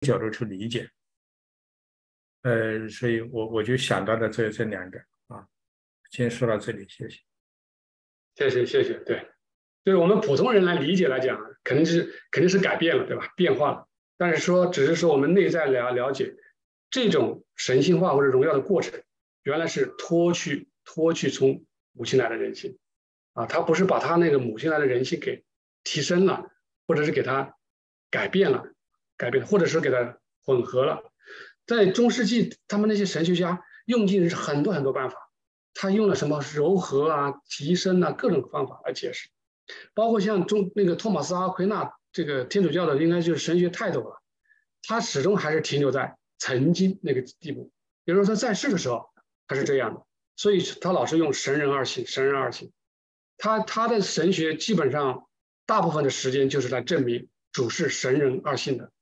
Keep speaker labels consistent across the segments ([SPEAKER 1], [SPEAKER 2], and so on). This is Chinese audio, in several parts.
[SPEAKER 1] 角度去理解。呃，所以我我就想到了这这两个啊，先说到这里，谢谢。
[SPEAKER 2] 谢谢谢谢，对，对我们普通人来理解来讲，肯定是肯定是改变了，对吧？变化了。但是说，只是说我们内在了了解这种神性化或者荣耀的过程，原来是脱去脱去从母亲来的人性啊，他不是把他那个母亲来的人性给提升了，或者是给他改变了，改变，或者是给它混合了。在中世纪，他们那些神学家用尽很多很多办法。他用了什么柔和啊、提升啊各种方法来解释，包括像中那个托马斯阿奎那这个天主教的，应该就是神学泰斗了。他始终还是停留在曾经那个地步，比如说他在世的时候他是这样的，所以他老是用神人二性、神人二性。他他的神学基本上大部分的时间就是来证明主是神人二性的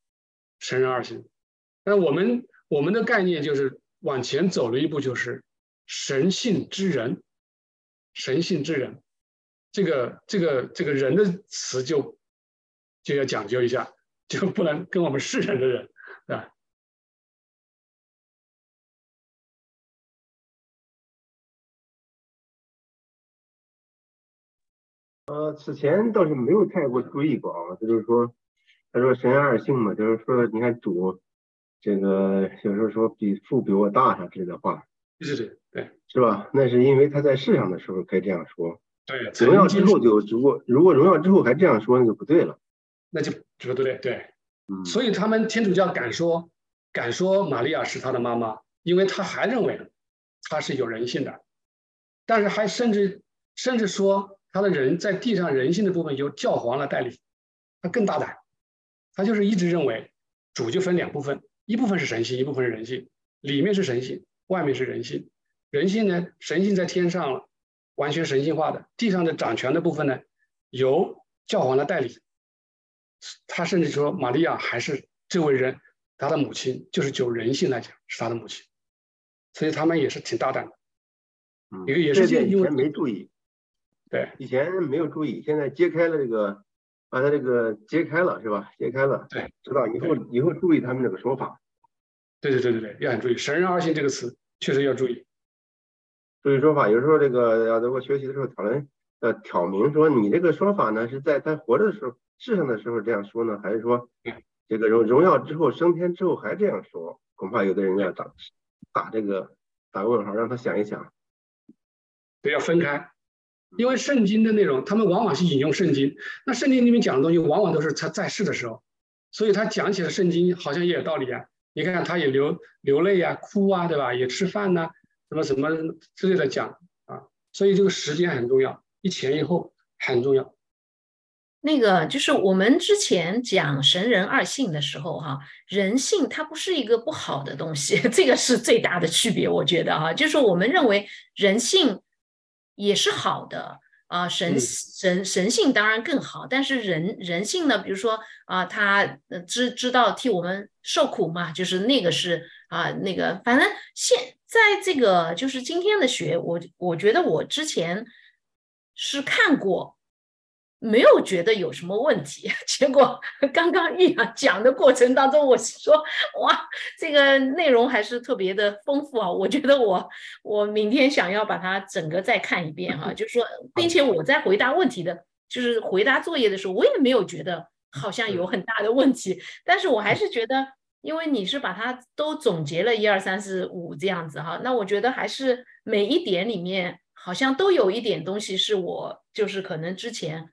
[SPEAKER 2] 神人二性。那我们我们的概念就是往前走了一步，就是。神性之人，神性之人，这个这个这个人的词就就要讲究一下，就不能跟我们世人的人啊。
[SPEAKER 3] 呃，此前倒是没有太过注意过啊，这就是说，他说神二性嘛，就是说，你看主这个有时候说比父比我大啥之类的话。
[SPEAKER 2] 对对对，
[SPEAKER 3] 是吧？那是因为他在世上的时候可以这样说。
[SPEAKER 2] 对，
[SPEAKER 3] 荣耀之后就如果如果荣耀之后还这样说，那就不对了。
[SPEAKER 2] 那就不对，对。嗯。所以他们天主教敢说敢说玛利亚是他的妈妈，因为他还认为他是有人性的，但是还甚至甚至说他的人在地上人性的部分由教皇来代理，他更大胆，他就是一直认为主就分两部分，一部分是神性，一部分是人性，里面是神性。外面是人性，人性呢？神性在天上了，完全神性化的。地上的掌权的部分呢，由教皇来代理。他甚至说，玛利亚还是这位人，他的母亲，就是就人性来讲是他的母亲。所以他们也是挺大胆的。
[SPEAKER 3] 嗯，
[SPEAKER 2] 一个也是
[SPEAKER 3] 因为没注意，
[SPEAKER 2] 对，
[SPEAKER 3] 以前没有注意，现在揭开了这个，把他这个揭开了，是吧？揭开了，
[SPEAKER 2] 对，
[SPEAKER 3] 知道以后以后注意他们这个说法。
[SPEAKER 2] 对对对对对，要很注意“神人二性”这个词，确实要注意。
[SPEAKER 3] 注意说法，有时候这个要如果学习的时候讨论，呃挑明说你这个说法呢，是在他活着的时候、世上的时候这样说呢，还是说这个荣荣耀之后、升天之后还这样说？恐怕有的人要打打这个打问号，让他想一想。
[SPEAKER 2] 对，要分开，因为圣经的内容，他们往往是引用圣经，那圣经里面讲的东西，往往都是他在世的时候，所以他讲起了圣经，好像也有道理啊。你看，他也流流泪啊，哭啊，对吧？也吃饭呐，什么什么之类的讲啊，所以这个时间很重要，一前一后很重要。
[SPEAKER 4] 那个就是我们之前讲神人二性的时候，哈，人性它不是一个不好的东西，这个是最大的区别，我觉得哈，就是我们认为人性也是好的。啊，神神神性当然更好，但是人人性呢？比如说啊，他知知道替我们受苦嘛，就是那个是啊，那个反正现在这个就是今天的学，我我觉得我之前是看过。没有觉得有什么问题，结果刚刚玉阳讲的过程当中，我是说哇，这个内容还是特别的丰富啊！我觉得我我明天想要把它整个再看一遍哈，就是说，并且我在回答问题的，就是回答作业的时候，我也没有觉得好像有很大的问题，但是我还是觉得，因为你是把它都总结了一二三四五这样子哈，那我觉得还是每一点里面好像都有一点东西是我就是可能之前。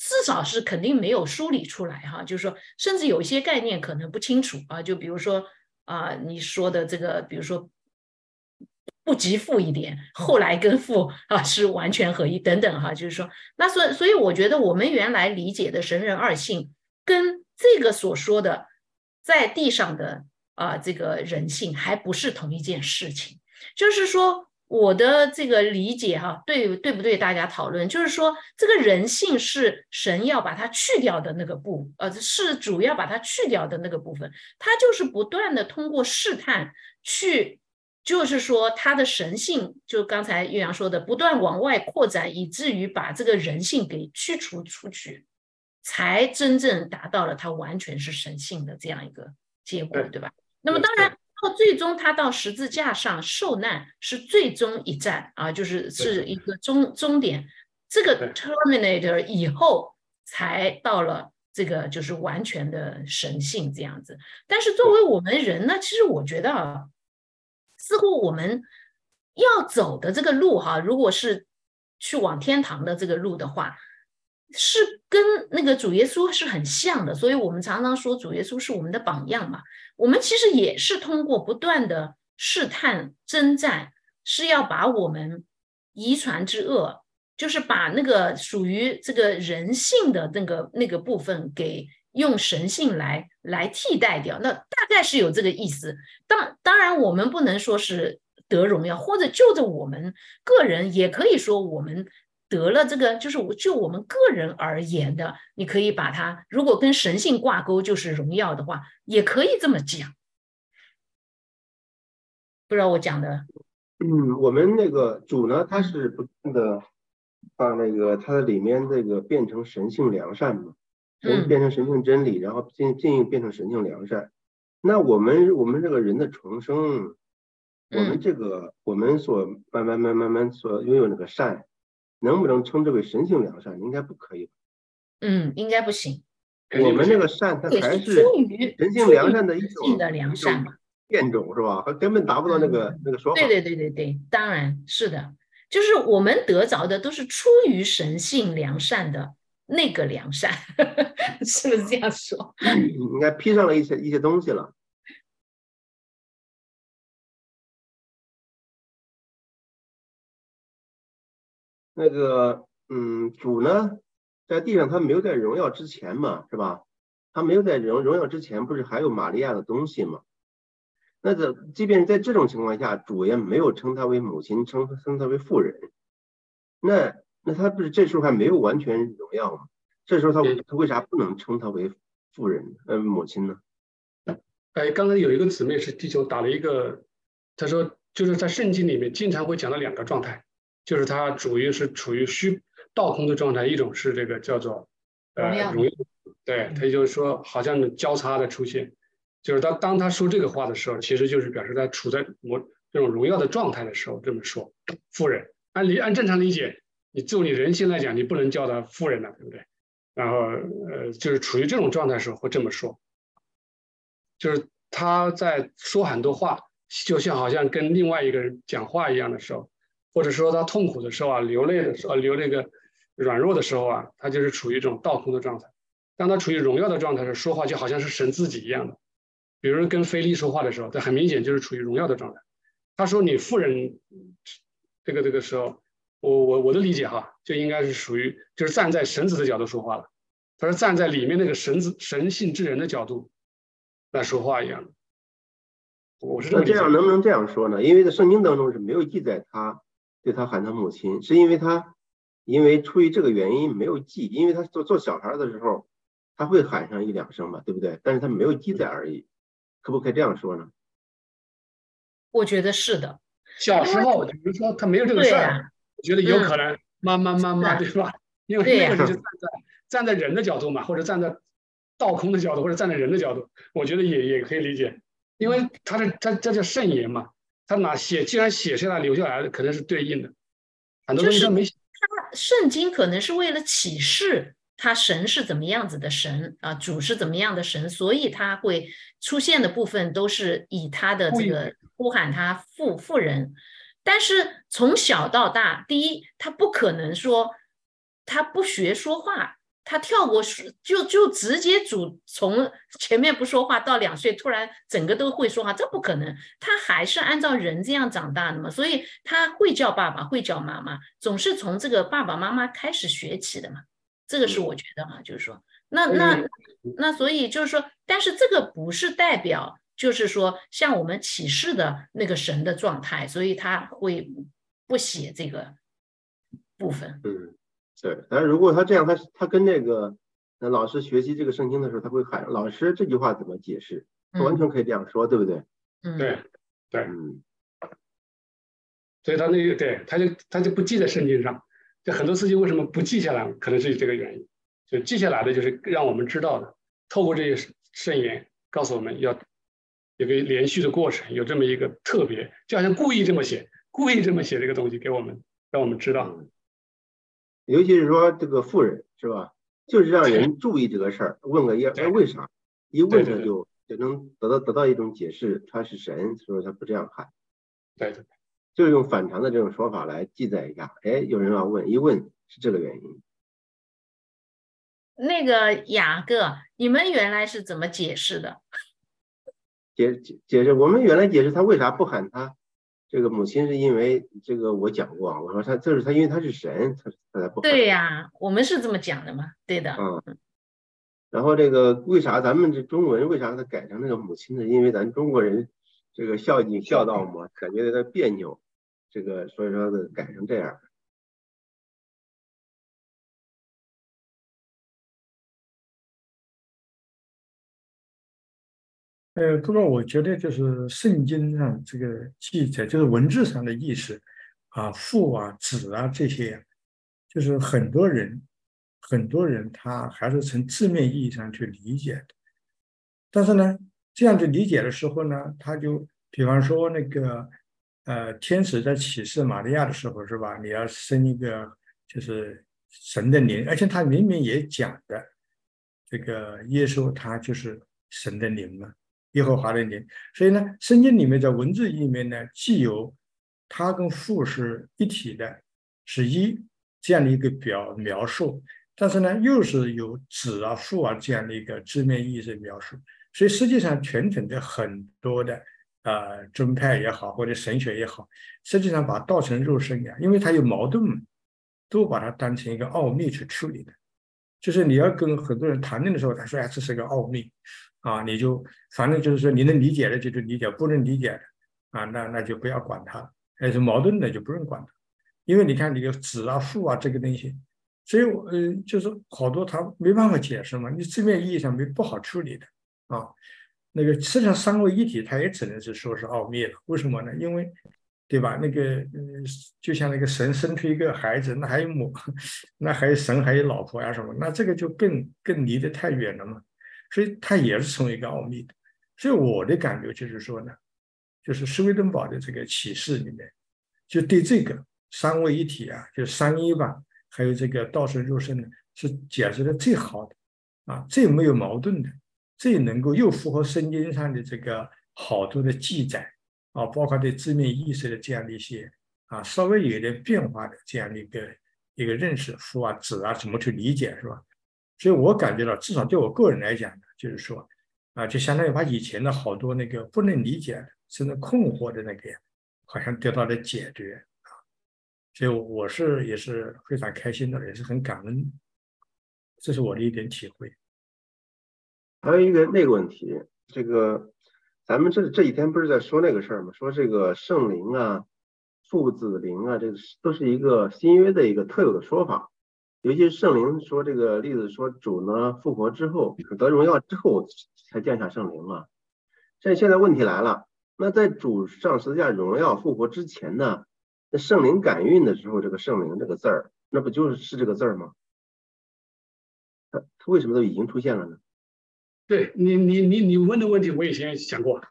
[SPEAKER 4] 至少是肯定没有梳理出来哈，就是说，甚至有一些概念可能不清楚啊，就比如说啊，你说的这个，比如说不及父一点，后来跟父啊是完全合一等等哈，就是说，那所所以我觉得我们原来理解的神人二性，跟这个所说的在地上的啊这个人性还不是同一件事情，就是说。我的这个理解哈，对对不对？大家讨论，就是说，这个人性是神要把它去掉的那个部，呃，是主要把它去掉的那个部分。他就是不断的通过试探去，就是说他的神性，就刚才岳阳说的，不断往外扩展，以至于把这个人性给驱除出去，才真正达到了他完全是神性的这样一个结果，对吧？那么当然到最终他到十字架上受难是最终一站啊，就是是一个终终点，这个 terminator 以后才到了这个就是完全的神性这样子。但是作为我们人呢，其实我觉得啊，似乎我们要走的这个路哈，如果是去往天堂的这个路的话。是跟那个主耶稣是很像的，所以我们常常说主耶稣是我们的榜样嘛。我们其实也是通过不断的试探、征战，是要把我们遗传之恶，就是把那个属于这个人性的那个那个部分，给用神性来来替代掉。那大概是有这个意思。当当然，我们不能说是得荣耀，或者就着我们个人，也可以说我们。得了这个，就是我就我们个人而言的，你可以把它，如果跟神性挂钩，就是荣耀的话，也可以这么讲。不知道我讲的？
[SPEAKER 3] 嗯，我们那个主呢，他是不断的把那个它的里面这个变成神性良善嘛，从变成神性真理，然后进进一步变成神性良善。那我们我们这个人的重生，我们这个我们所慢慢慢慢慢所拥有那个善。能不能称之为神性良善？应该不可以吧。
[SPEAKER 4] 嗯，应该不行。
[SPEAKER 3] 我们那个善，它还是神性良善的一种
[SPEAKER 4] 的良善嘛，
[SPEAKER 3] 变种是吧？它根本达不到那个那个说法。
[SPEAKER 4] 对对对对对，当然是的，就是我们得着的都是出于神性良善的那个良善，是不是这样说？
[SPEAKER 3] 应该披上了一些一些东西了。那个，嗯，主呢，在地上他没有在荣耀之前嘛，是吧？他没有在荣荣耀之前，不是还有玛利亚的东西吗？那这即便在这种情况下，主也没有称她为母亲，称称她为妇人。那那他不是这时候还没有完全荣耀吗？这时候他他为啥不能称她为妇人，呃，母亲呢？
[SPEAKER 2] 哎，刚才有一个姊妹是地球打了一个，她说就是在圣经里面经常会讲到两个状态。就是它主要是处于虚倒空的状态，一种是这个叫做呃荣耀，对，他就是说好像交叉的出现，就是当当他说这个话的时候，其实就是表示他处在我这种荣耀的状态的时候这么说。夫人，按理按正常理解，你就你人性来讲，你不能叫他夫人的，对不对？然后呃，就是处于这种状态时候会这么说，就是他在说很多话，就像好像跟另外一个人讲话一样的时候。或者说他痛苦的时候啊，流泪的时候，流那个软弱的时候啊，他就是处于一种倒空的状态。当他处于荣耀的状态时，说话就好像是神自己一样的。比如跟菲利说话的时候，他很明显就是处于荣耀的状态。他说你富人，这个这个时候，我我我的理解哈，就应该是属于就是站在神子的角度说话了。他说站在里面那个神子神性之人的角度来说话一样的。我是
[SPEAKER 3] 那这样能不能这样说呢？因为在圣经当中是没有记载他。对他喊他母亲，是因为他因为出于这个原因没有记，因为他做做小孩的时候他会喊上一两声嘛，对不对？但是他没有记载而已，可不可以这样说呢？
[SPEAKER 4] 我觉得是的。
[SPEAKER 2] 小时候，比如说他没有这个事儿，我觉得有可能妈妈妈妈对吧？因为那个是站在站在人的角度嘛，或者站在倒空的角度，或者站在人的角度，我觉得也也可以理解，因为他是他这叫圣言嘛。他哪写？既然写下来留下来的，肯定是对应的。很多东西他没写。
[SPEAKER 4] 他圣经可能是为了启示他神是怎么样子的神啊，主是怎么样的神，所以他会出现的部分都是以他的这个呼喊他富富人。但是从小到大，第一他不可能说他不学说话。他跳过是就就直接主从前面不说话到两岁突然整个都会说话，这不可能。他还是按照人这样长大的嘛，所以他会叫爸爸，会叫妈妈，总是从这个爸爸妈妈开始学起的嘛。这个是我觉得哈，就是说，那那那所以就是说，但是这个不是代表就是说像我们启示的那个神的状态，所以他会不写这个部分。
[SPEAKER 3] 嗯。对，但是如果他这样，他他跟那个那老师学习这个圣经的时候，他会喊老师这句话怎么解释？他完全可以这样说，对不对？
[SPEAKER 2] 嗯，对对，嗯。所以他那个对，他就他就不记在圣经上，就很多事情为什么不记下来？可能是这个原因。就记下来的就是让我们知道的，透过这些圣言告诉我们要有个连续的过程，有这么一个特别，就好像故意这么写，故意这么写这个东西给我们，让我们知道。
[SPEAKER 3] 尤其是说这个富人是吧，就是让人注意这个事儿，问个一，哎为啥？一问他就就能得到得到一种解释，他是神，所以他不这样看。
[SPEAKER 2] 对对，
[SPEAKER 3] 就是用反常的这种说法来记载一下。哎，有人要问，一问是这个原因。
[SPEAKER 4] 那个雅各，你们原来是怎么解释的？
[SPEAKER 3] 解解解释，我们原来解释他为啥不喊他这个母亲，是因为这个我讲过，我说他就是他，因为他是神，他他才不。
[SPEAKER 4] 对呀，我们是这么讲的嘛，对的。
[SPEAKER 3] 嗯。然后这个为啥咱们这中文为啥它改成那个母亲呢？因为咱中国人这个孝敬孝道嘛，感觉有点别扭，这个所以说的改成这样。
[SPEAKER 1] 呃，不过我觉得就是圣经上这个记载，就是文字上的意思啊，父啊、子啊这些，就是很多人，很多人他还是从字面意义上去理解的。但是呢，这样去理解的时候呢，他就比方说那个呃，天使在启示玛利亚的时候是吧？你要生一个就是神的灵，而且他明明也讲的这个耶稣他就是神的灵嘛。耶和华的灵，所以呢，圣经里面在文字里面呢，既有他跟父是一体的，是一这样的一个表描述，但是呢，又是有子啊、父啊这样的一个字面意义的描述。所以实际上，传统的很多的呃宗派也好，或者神学也好，实际上把道成肉身呀，因为它有矛盾嘛，都把它当成一个奥秘去处理的。就是你要跟很多人谈论的时候，他说：“哎，这是个奥秘。”啊，你就反正就是说，你能理解的就就理解，不能理解的啊，那那就不要管它。还是矛盾的就不用管它，因为你看你的子啊、父啊这个东西，所以呃，就是好多他没办法解释嘛，你字面意义上没不好处理的啊。那个实际上三位一体，它也只能是说是奥秘了。为什么呢？因为对吧？那个嗯，就像那个神生出一个孩子，那还有母，那还有神还有老婆呀什么，那这个就更更离得太远了嘛。所以它也是成为一个奥秘的，所以我的感觉就是说呢，就是斯威登堡的这个启示里面，就对这个三位一体啊，就三一吧，还有这个道生肉身呢，是解释的最好的，啊，最没有矛盾的，最能够又符合圣经上的这个好多的记载啊，包括对字面意思的这样的一些啊，稍微有点变化的这样的一个一个认识，父啊子啊怎么去理解是吧？所以我感觉到，至少对我个人来讲呢，就是说，啊，就相当于把以前的好多那个不能理解的，甚至困惑的那个，好像得到了解决啊。所以我是也是非常开心的，也是很感恩。这是我的一点体会。
[SPEAKER 3] 还有一个那个问题，这个咱们这这几天不是在说那个事儿吗？说这个圣灵啊、父子灵啊，这个都是一个新约的一个特有的说法。尤其是圣灵说这个例子，说主呢复活之后得荣耀之后才降下圣灵嘛。现现在问题来了，那在主上十字架荣耀复活之前呢，那圣灵感孕的时候，这个圣灵这个字儿，那不就是是这个字儿吗？他他为什么都已经出现了呢？
[SPEAKER 2] 对你你你你问的问题，我以前想过，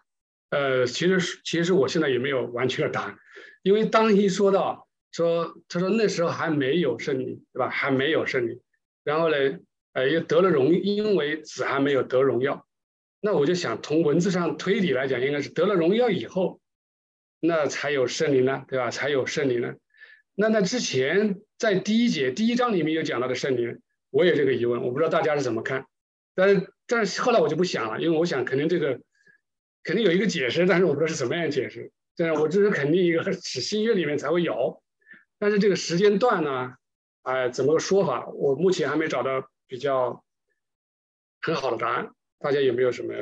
[SPEAKER 2] 呃，其实其实我现在也没有完全的答案，因为当一说到。说，他说那时候还没有胜利，对吧？还没有胜利。然后呢，呃，又得了荣，因为子还没有得荣耀。那我就想，从文字上推理来讲，应该是得了荣耀以后，那才有胜利呢，对吧？才有胜利呢。那那之前在第一节第一章里面有讲到的胜利，我有这个疑问，我不知道大家是怎么看。但是但是后来我就不想了，因为我想肯定这个肯定有一个解释，但是我不知道是什么样解释。但是我这是肯定一个 是新约里面才会有。但是这个时间段呢，哎，怎么个说法？我目前还没找到比较很好的答案。大家有没有什么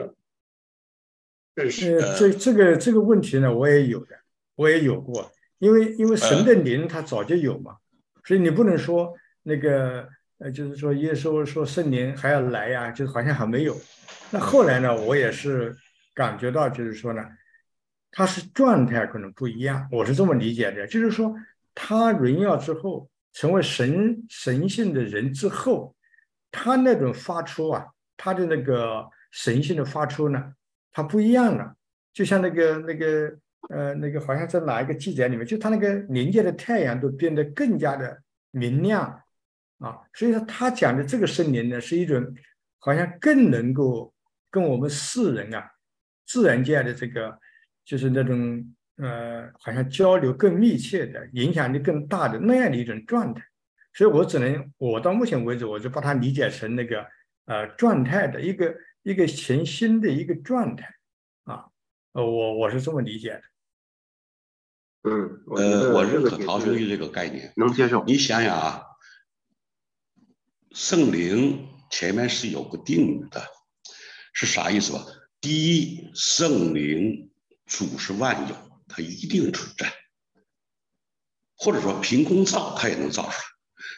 [SPEAKER 2] 认识？
[SPEAKER 1] 呃，这这个这个问题呢，我也有的，我也有过。因为因为神的灵他早就有嘛，所以你不能说那个呃，就是说耶稣说圣灵还要来呀，就好像还没有。那后来呢，我也是感觉到，就是说呢，他是状态可能不一样，我是这么理解的，就是说。他荣耀之后，成为神神性的人之后，他那种发出啊，他的那个神性的发出呢，他不一样了。就像那个那个呃那个好像在哪一个记载里面，就他那个临界的太阳都变得更加的明亮啊，所以说他讲的这个圣灵呢，是一种好像更能够跟我们世人啊自然界的这个就是那种呃好像交流更密切的、影响力更大的那样的一种状态。所以我只能我到目前为止，我就把它理解成那个呃状态的一个一个全新的一个状态。呃，我我是这么理解的。
[SPEAKER 3] 嗯，
[SPEAKER 5] 呃，我认可陶兄弟这个概念，
[SPEAKER 3] 能接受。
[SPEAKER 5] 你想想啊，圣灵前面是有个定语的，是啥意思吧？第一，圣灵主是万有，它一定存在，或者说凭空造，它也能造出来，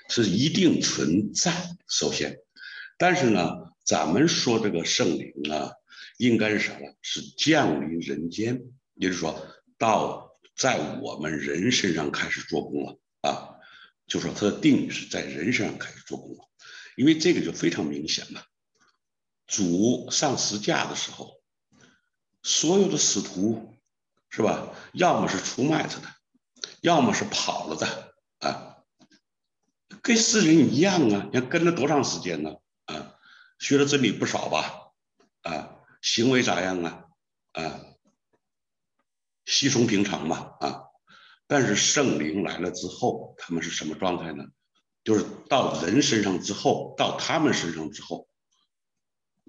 [SPEAKER 5] 是一定存在。首先，但是呢，咱们说这个圣灵啊。应该是啥呢？是降临人间，也就是说到在我们人身上开始做工了啊。就说它的定义是在人身上开始做工了，因为这个就非常明显了。主上十架的时候，所有的使徒是吧？要么是出卖他的，要么是跑了的啊，跟世人一样啊。你看跟了多长时间呢？啊，学的真理不少吧？啊。行为咋样啊？啊，稀松平常吧啊。但是圣灵来了之后，他们是什么状态呢？就是到人身上之后，到他们身上之后，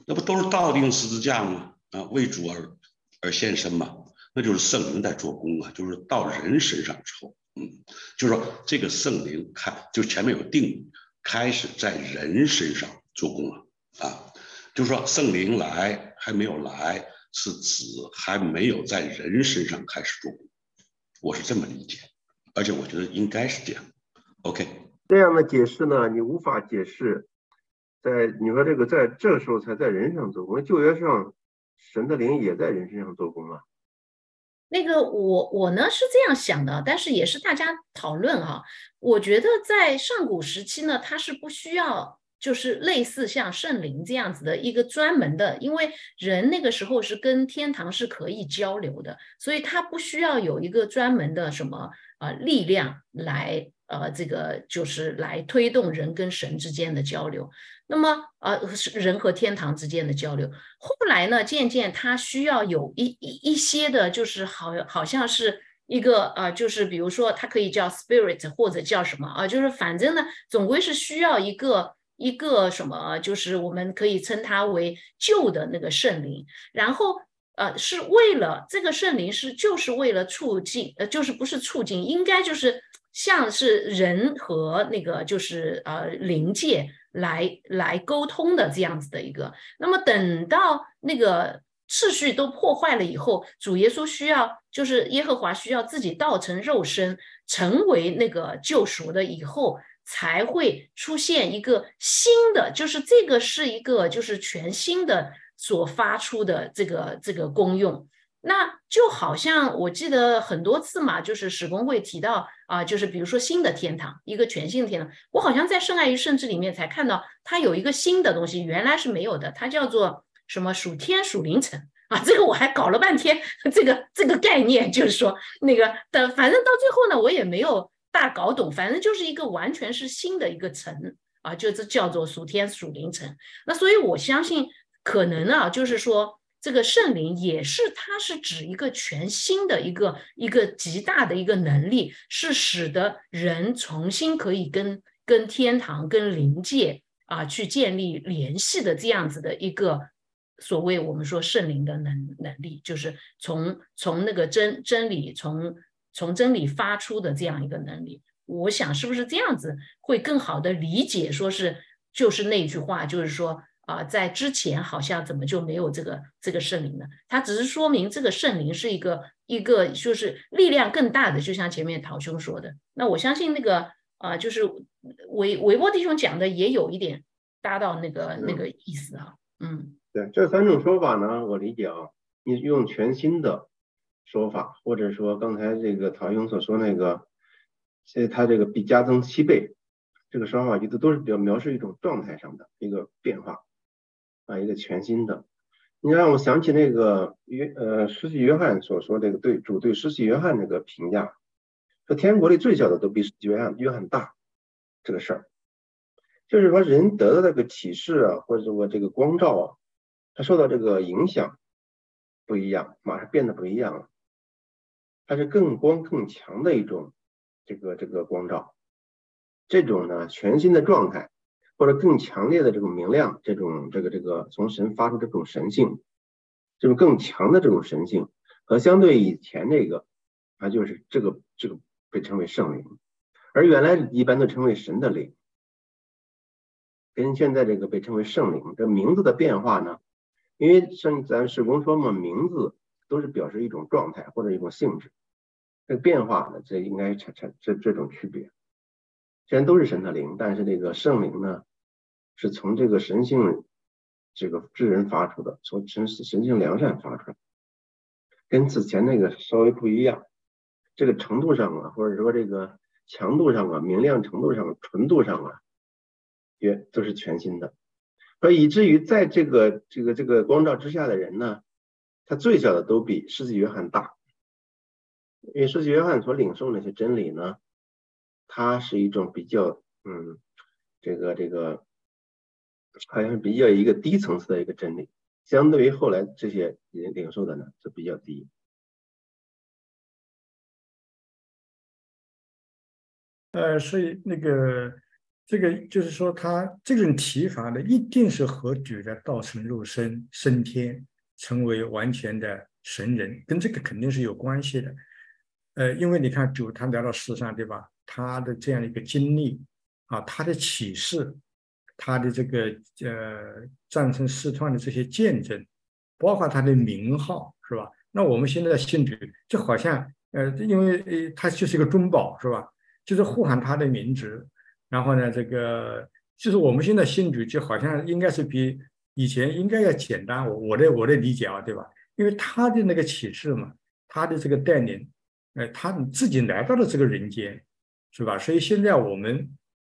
[SPEAKER 5] 那不都是倒定十字架吗？啊，为主而而献身嘛。那就是圣灵在做工啊。就是到人身上之后，嗯，就是说这个圣灵开，就前面有定，开始在人身上做工了啊。就是说圣灵来。还没有来，是指还没有在人身上开始做工，我是这么理解，而且我觉得应该是这样。OK，
[SPEAKER 3] 这样的解释呢，你无法解释，在你说这个在这时候才在人上做工，旧约上神的灵也在人身上做工啊。
[SPEAKER 4] 那个我我呢是这样想的，但是也是大家讨论哈，我觉得在上古时期呢，它是不需要。就是类似像圣灵这样子的一个专门的，因为人那个时候是跟天堂是可以交流的，所以他不需要有一个专门的什么啊力量来呃这个就是来推动人跟神之间的交流。那么呃人和天堂之间的交流，后来呢渐渐他需要有一一一些的，就是好好像是一个呃就是比如说它可以叫 spirit 或者叫什么啊，就是反正呢总归是需要一个。一个什么，就是我们可以称它为旧的那个圣灵，然后呃，是为了这个圣灵是就是为了促进，呃，就是不是促进，应该就是像是人和那个就是呃灵界来来沟通的这样子的一个。那么等到那个次序都破坏了以后，主耶稣需要就是耶和华需要自己道成肉身，成为那个救赎的以后。才会出现一个新的，就是这个是一个就是全新的所发出的这个这个功用，那就好像我记得很多次嘛，就是史公会提到啊，就是比如说新的天堂，一个全新的天堂，我好像在圣爱与圣旨里面才看到它有一个新的东西，原来是没有的，它叫做什么属天属灵城啊，这个我还搞了半天，这个这个概念就是说那个的，反正到最后呢，我也没有。大搞懂，反正就是一个完全是新的一个城啊，就这叫做属天属灵城。那所以我相信，可能啊，就是说这个圣灵也是，它是指一个全新的一个一个极大的一个能力，是使得人重新可以跟跟天堂、跟灵界啊去建立联系的这样子的一个所谓我们说圣灵的能能力，就是从从那个真真理从。从真理发出的这样一个能力，我想是不是这样子会更好的理解？说是就是那句话，就是说啊，在之前好像怎么就没有这个这个圣灵呢？它只是说明这个圣灵是一个一个就是力量更大的，就像前面陶兄说的。那我相信那个啊，就是韦韦波弟兄讲的也有一点搭到那个那个意思啊。嗯，
[SPEAKER 3] 对，这三种说法呢，我理解啊，你用全新的。说法，或者说刚才这个陶英所说那个，所以他这个比加增七倍，这个说法，觉得都是比较描述一种状态上的一个变化啊，一个全新的。你让我想起那个约呃施洗约翰所说这个对主对施洗约翰这个评价，说天国里最小的都比施洗约翰约翰大，这个事儿，就是说人得到这个启示啊，或者说这个光照啊，他受到这个影响不一样，马上变得不一样了，它是更光更强的一种这个这个光照，这种呢全新的状态。或者更强烈的这种明亮，这种这个这个从神发出这种神性，这种更强的这种神性，和相对以前那个，它就是这个这个被称为圣灵，而原来一般都称为神的灵，跟现在这个被称为圣灵，这名字的变化呢，因为像咱史公说嘛，名字都是表示一种状态或者一种性质，这变化呢，这应该产产这这种区别，虽然都是神的灵，但是这个圣灵呢。是从这个神性，这个智人发出的，从神神性良善发出来，跟此前那个稍微不一样。这个程度上啊，或者说这个强度上啊，明亮程度上、纯度上啊，也都是全新的。而以至于在这个这个这个光照之下的人呢，他最小的都比世纪约翰大，因为世纪约翰所领受那些真理呢，它是一种比较嗯，这个这个。好像是比较一个低层次的一个真理，相对于后来这些领领受的呢，就比较低。
[SPEAKER 1] 呃，所以那个这个就是说，他这种提法呢，一定是和举的道成肉身升天，成为完全的神人，跟这个肯定是有关系的。呃，因为你看主他来到世上，对吧？他的这样一个经历啊，他的启示。他的这个呃战胜四川的这些见证，包括他的名号，是吧？那我们现在信主就好像呃，因为呃他就是一个中宝，是吧？就是呼喊他的名字，然后呢，这个就是我们现在信主就好像应该是比以前应该要简单，我我的我的理解啊，对吧？因为他的那个启示嘛，他的这个带领，呃，他自己来到了这个人间，是吧？所以现在我们。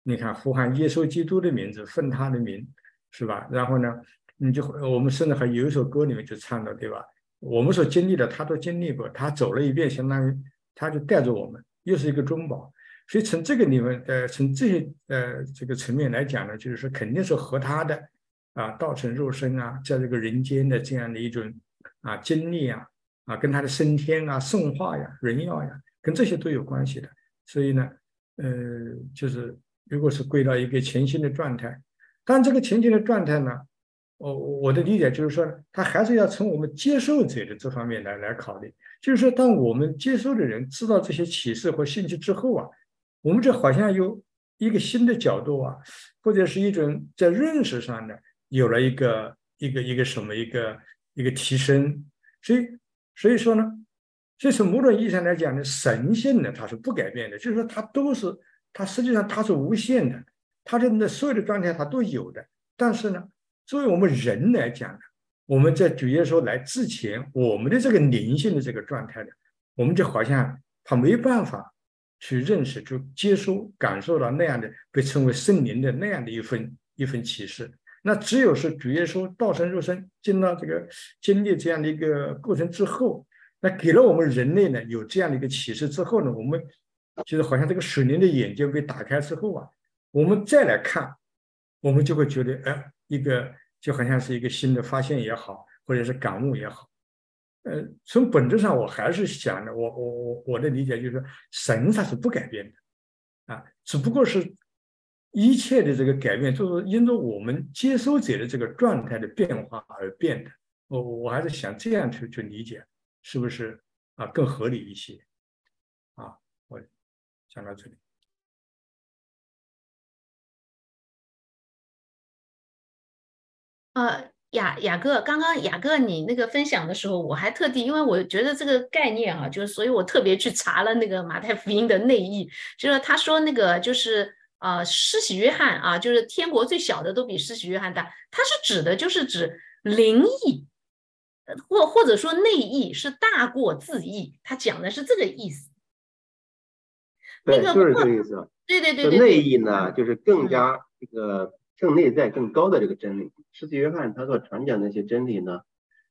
[SPEAKER 1] 你看，呼喊耶稣基督的名字，奉他的名，是吧？然后呢，你就我们甚至还有一首歌里面就唱的，对吧？我们所经历的，他都经历过，他走了一遍，相当于他就带着我们，又是一个中保。所以从这个里面，呃，从这些呃这个层面来讲呢，就是说肯定是和他的啊道成肉身啊，在这个人间的这样的一种啊经历啊啊，跟他的升天啊、圣化呀、荣耀呀，跟这些都有关系的。所以呢，呃，就是。如果是归到一个全新的状态，但这个全新的状态呢，我我的理解就是说，他还是要从我们接受者的这方面来来考虑。就是说，当我们接受的人知道这些启示和信息之后啊，我们这好像有一个新的角度啊，或者是一种在认识上的有了一个一个一个什么一个一个提升。所以所以说呢，这从某种意义上来讲呢，神性呢它是不改变的，就是说它都是。它实际上它是无限的，它的那所有的状态它都有的。但是呢，作为我们人来讲呢，我们在主耶稣来之前，我们的这个灵性的这个状态呢，我们就好像他没办法去认识、就接收、感受到那样的被称为圣灵的那样的一份一份启示。那只有是主耶稣道成肉身，进到这个经历这样的一个过程之后，那给了我们人类呢有这样的一个启示之后呢，我们。就是好像这个水灵的眼睛被打开之后啊，我们再来看，我们就会觉得，哎，一个就好像是一个新的发现也好，或者是感悟也好。呃，从本质上，我还是想的，我我我我的理解就是，神它是不改变的，啊，只不过是一切的这个改变，就是因着我们接收者的这个状态的变化而变的。我我还是想这样去去理解，是不是啊？更合理一些。讲到这里，
[SPEAKER 4] 呃，雅雅哥，刚刚雅哥你那个分享的时候，我还特地，因为我觉得这个概念啊，就是所以我特别去查了那个马太福音的内意，就是他说那个就是呃，施洗约翰啊，就是天国最小的都比施洗约翰大，他是指的就是指灵意，或或者说内意是大过自义，他讲的是这个意思。
[SPEAKER 3] 对，就是这个意思。
[SPEAKER 4] 对对对对。
[SPEAKER 3] 内意呢，就是更加这个更内在、更高的这个真理。世纪约翰他所传讲的那些真理呢，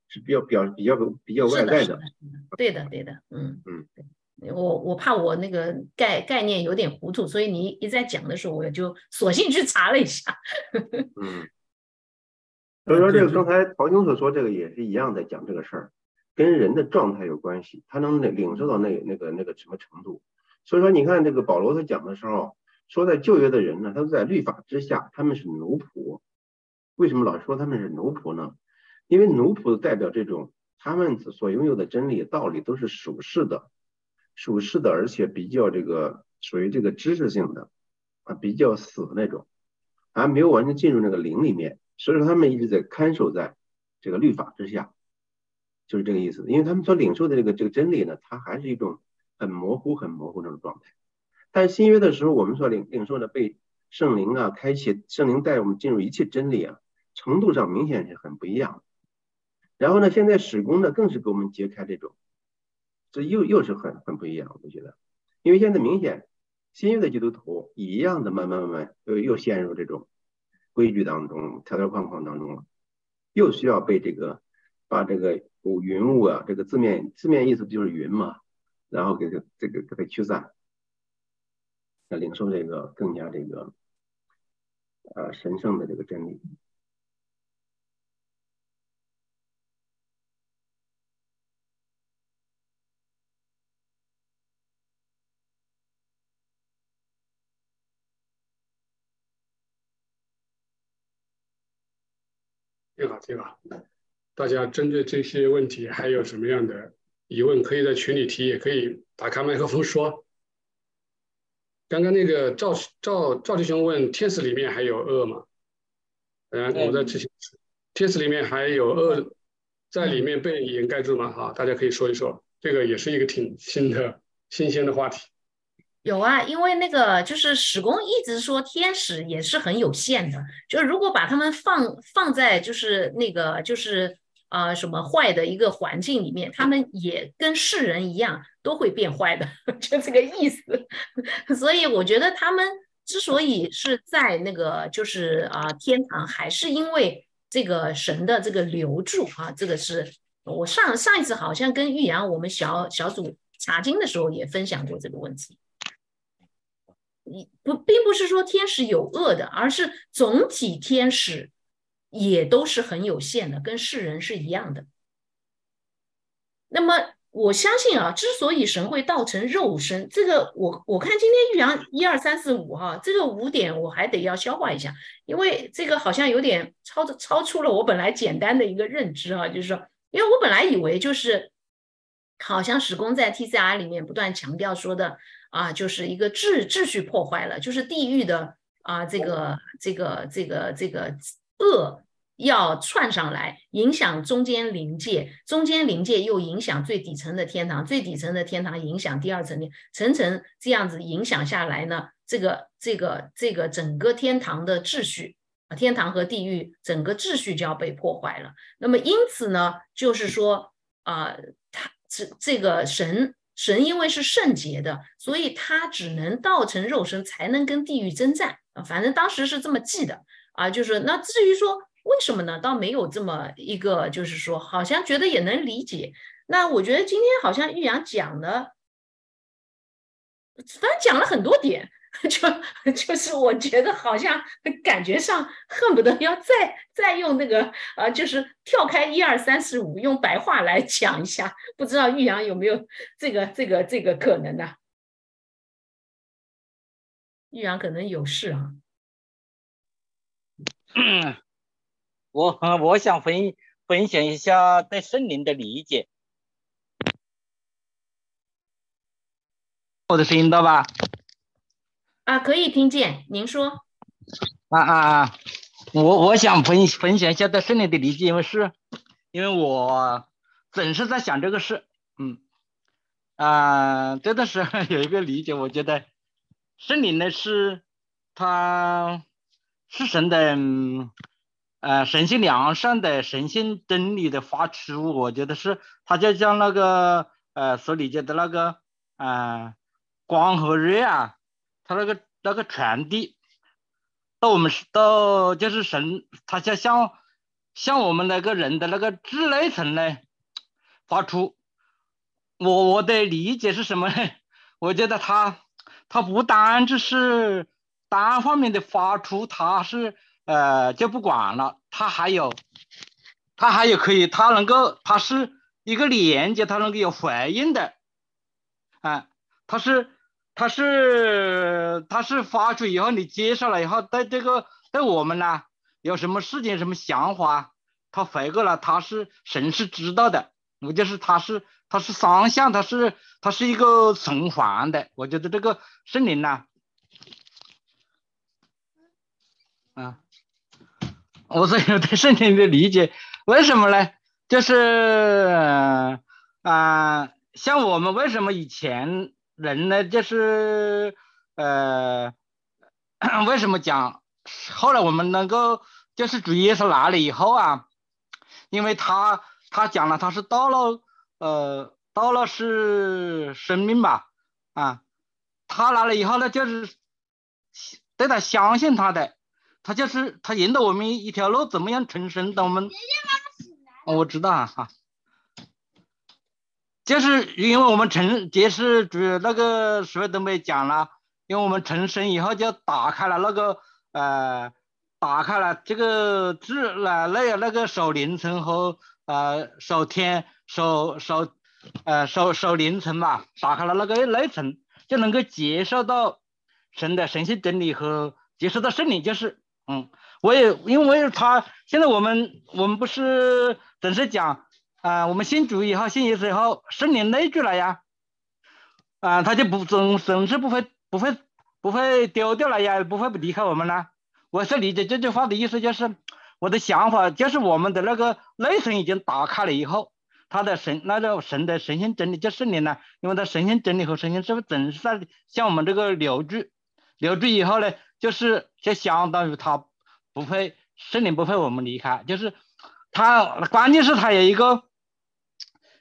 [SPEAKER 3] 是比较表比较比较外在
[SPEAKER 4] 的。对的，对的，嗯
[SPEAKER 3] 嗯。
[SPEAKER 4] 我我怕我那个概概念有点糊涂，所以你一在讲的时候，我就索性去查了一下。
[SPEAKER 3] 嗯。所以说，这个刚才陶兄所说这个也是一样的，讲这个事儿，跟人的状态有关系，他能领领受到那那个那个什么程度。所以说，你看这个保罗他讲的时候，说在旧约的人呢，他在律法之下，他们是奴仆。为什么老说他们是奴仆呢？因为奴仆代表这种他们所拥有的真理道理都是属世的，属世的，而且比较这个属于这个知识性的啊，比较死的那种，还没有完全进入那个灵里面。所以说他们一直在看守在这个律法之下，就是这个意思。因为他们所领受的这个这个真理呢，它还是一种很模糊、很模糊那种状态。但新约的时候，我们所领领受的被圣灵啊开启，圣灵带我们进入一切真理啊，程度上明显是很不一样。然后呢，现在使工呢更是给我们揭开这种，这又又是很很不一样，我觉得。因为现在明显新约的基督徒一样的慢慢慢慢又又陷入这种。规矩当中，条条框框当中了，又需要被这个把这个云雾啊，这个字面字面意思就是云嘛，然后给它这个给它驱散，要领受这个更加这个呃神圣的这个真理。
[SPEAKER 2] 挺好，挺好。大家针对这些问题还有什么样的疑问，可以在群里提，也可以打开麦克风说。刚刚那个赵赵赵弟兄问：天使里面还有恶吗？嗯，我在之前，天使里面还有恶在里面被掩盖住吗？哈，大家可以说一说，这个也是一个挺新的、新鲜的话题。
[SPEAKER 4] 有啊，因为那个就是史公一直说天使也是很有限的，就是如果把他们放放在就是那个就是啊什么坏的一个环境里面，他们也跟世人一样都会变坏的，就这个意思。所以我觉得他们之所以是在那个就是啊天堂，还是因为这个神的这个留住啊，这个是我上上一次好像跟玉阳我们小小组查经的时候也分享过这个问题。不，并不是说天使有恶的，而是总体天使也都是很有限的，跟世人是一样的。那么我相信啊，之所以神会道成肉身，这个我我看今天玉阳一二三四五哈，这个五点我还得要消化一下，因为这个好像有点超超出了我本来简单的一个认知啊，就是说，因为我本来以为就是好像史公在 T C R 里面不断强调说的。啊，就是一个秩秩序破坏了，就是地狱的啊，这个这个这个这个恶要窜上来，影响中间灵界，中间灵界又影响最底层的天堂，最底层的天堂影响第二层的，层层这样子影响下来呢，这个这个这个整个天堂的秩序啊，天堂和地狱整个秩序就要被破坏了。那么因此呢，就是说啊，他这这个神。神因为是圣洁的，所以他只能道成肉身，才能跟地狱征战啊。反正当时是这么记的啊。就是那至于说为什么呢，倒没有这么一个，就是说好像觉得也能理解。那我觉得今天好像玉阳讲的，反正讲了很多点。就就是我觉得好像感觉上恨不得要再再用那个啊，就是跳开一二三四五，用白话来讲一下，不知道玉阳有没有这个这个这个可能呢？玉阳可能有事啊。
[SPEAKER 6] 我我想分分享一下对圣灵的理解。我的声音到吧？
[SPEAKER 4] 啊，可以听见您说。
[SPEAKER 6] 啊啊啊！我我想分分享一下对圣灵的理解，因为是，因为我总是在想这个事，嗯，啊，真的是 有一个理解，我觉得圣灵呢是，他是神的，呃，神性良善的神性真理的发出，我觉得是，他就像那个呃所理解的那个啊光和热啊。他那个那个传递到我们到就是神，他就像向我们那个人的那个智内层呢发出。我我的理解是什么呢？我觉得他他不单只是单方面的发出，他是呃就不管了，他还有他还有可以，他能够他是一个连接，他能够有回应的，啊，他是他是他是发出以后，你接下来以后对这个对我们呢有什么事情什么想法，他回过来他是神是知道的，我就是他是。它是双向，它是它是一个循环的。我觉得这个圣灵呢，啊，我是有对圣经的理解，为什么呢？就是啊，像我们为什么以前人呢，就是呃，为什么讲后来我们能够就是主耶稣来了以后啊，因为他他讲了他是到了。呃，到了是生命吧，啊，他来了以后呢，就是对他相信他的，他就是他引导我们一条路，怎么样成神的我们，我知道啊，哈，就是因为我们成，就是主那个谁都没讲了，因为我们成神以后就打开了那个呃，打开了这个智那那那个守灵层和呃守天。守守呃守守凌晨嘛，打开了那个内层，就能够接受到神的神性真理和接受到圣灵，就是嗯，我也因为他现在我们我们不是总是讲啊，我们信主以后信耶稣以后，圣灵内住了呀，啊，他就不总总是不会不会不会丢掉了呀，不会不离开我们了。我是理解这句话的意思，就是我的想法就是我们的那个内层已经打开了以后。他的神，那个神的神性真理就是灵呢，因为他神性真理和神性是不是总是在向我们这个流住，流住以后呢，就是就相当于他不会圣灵不会我们离开，就是他关键是他有一个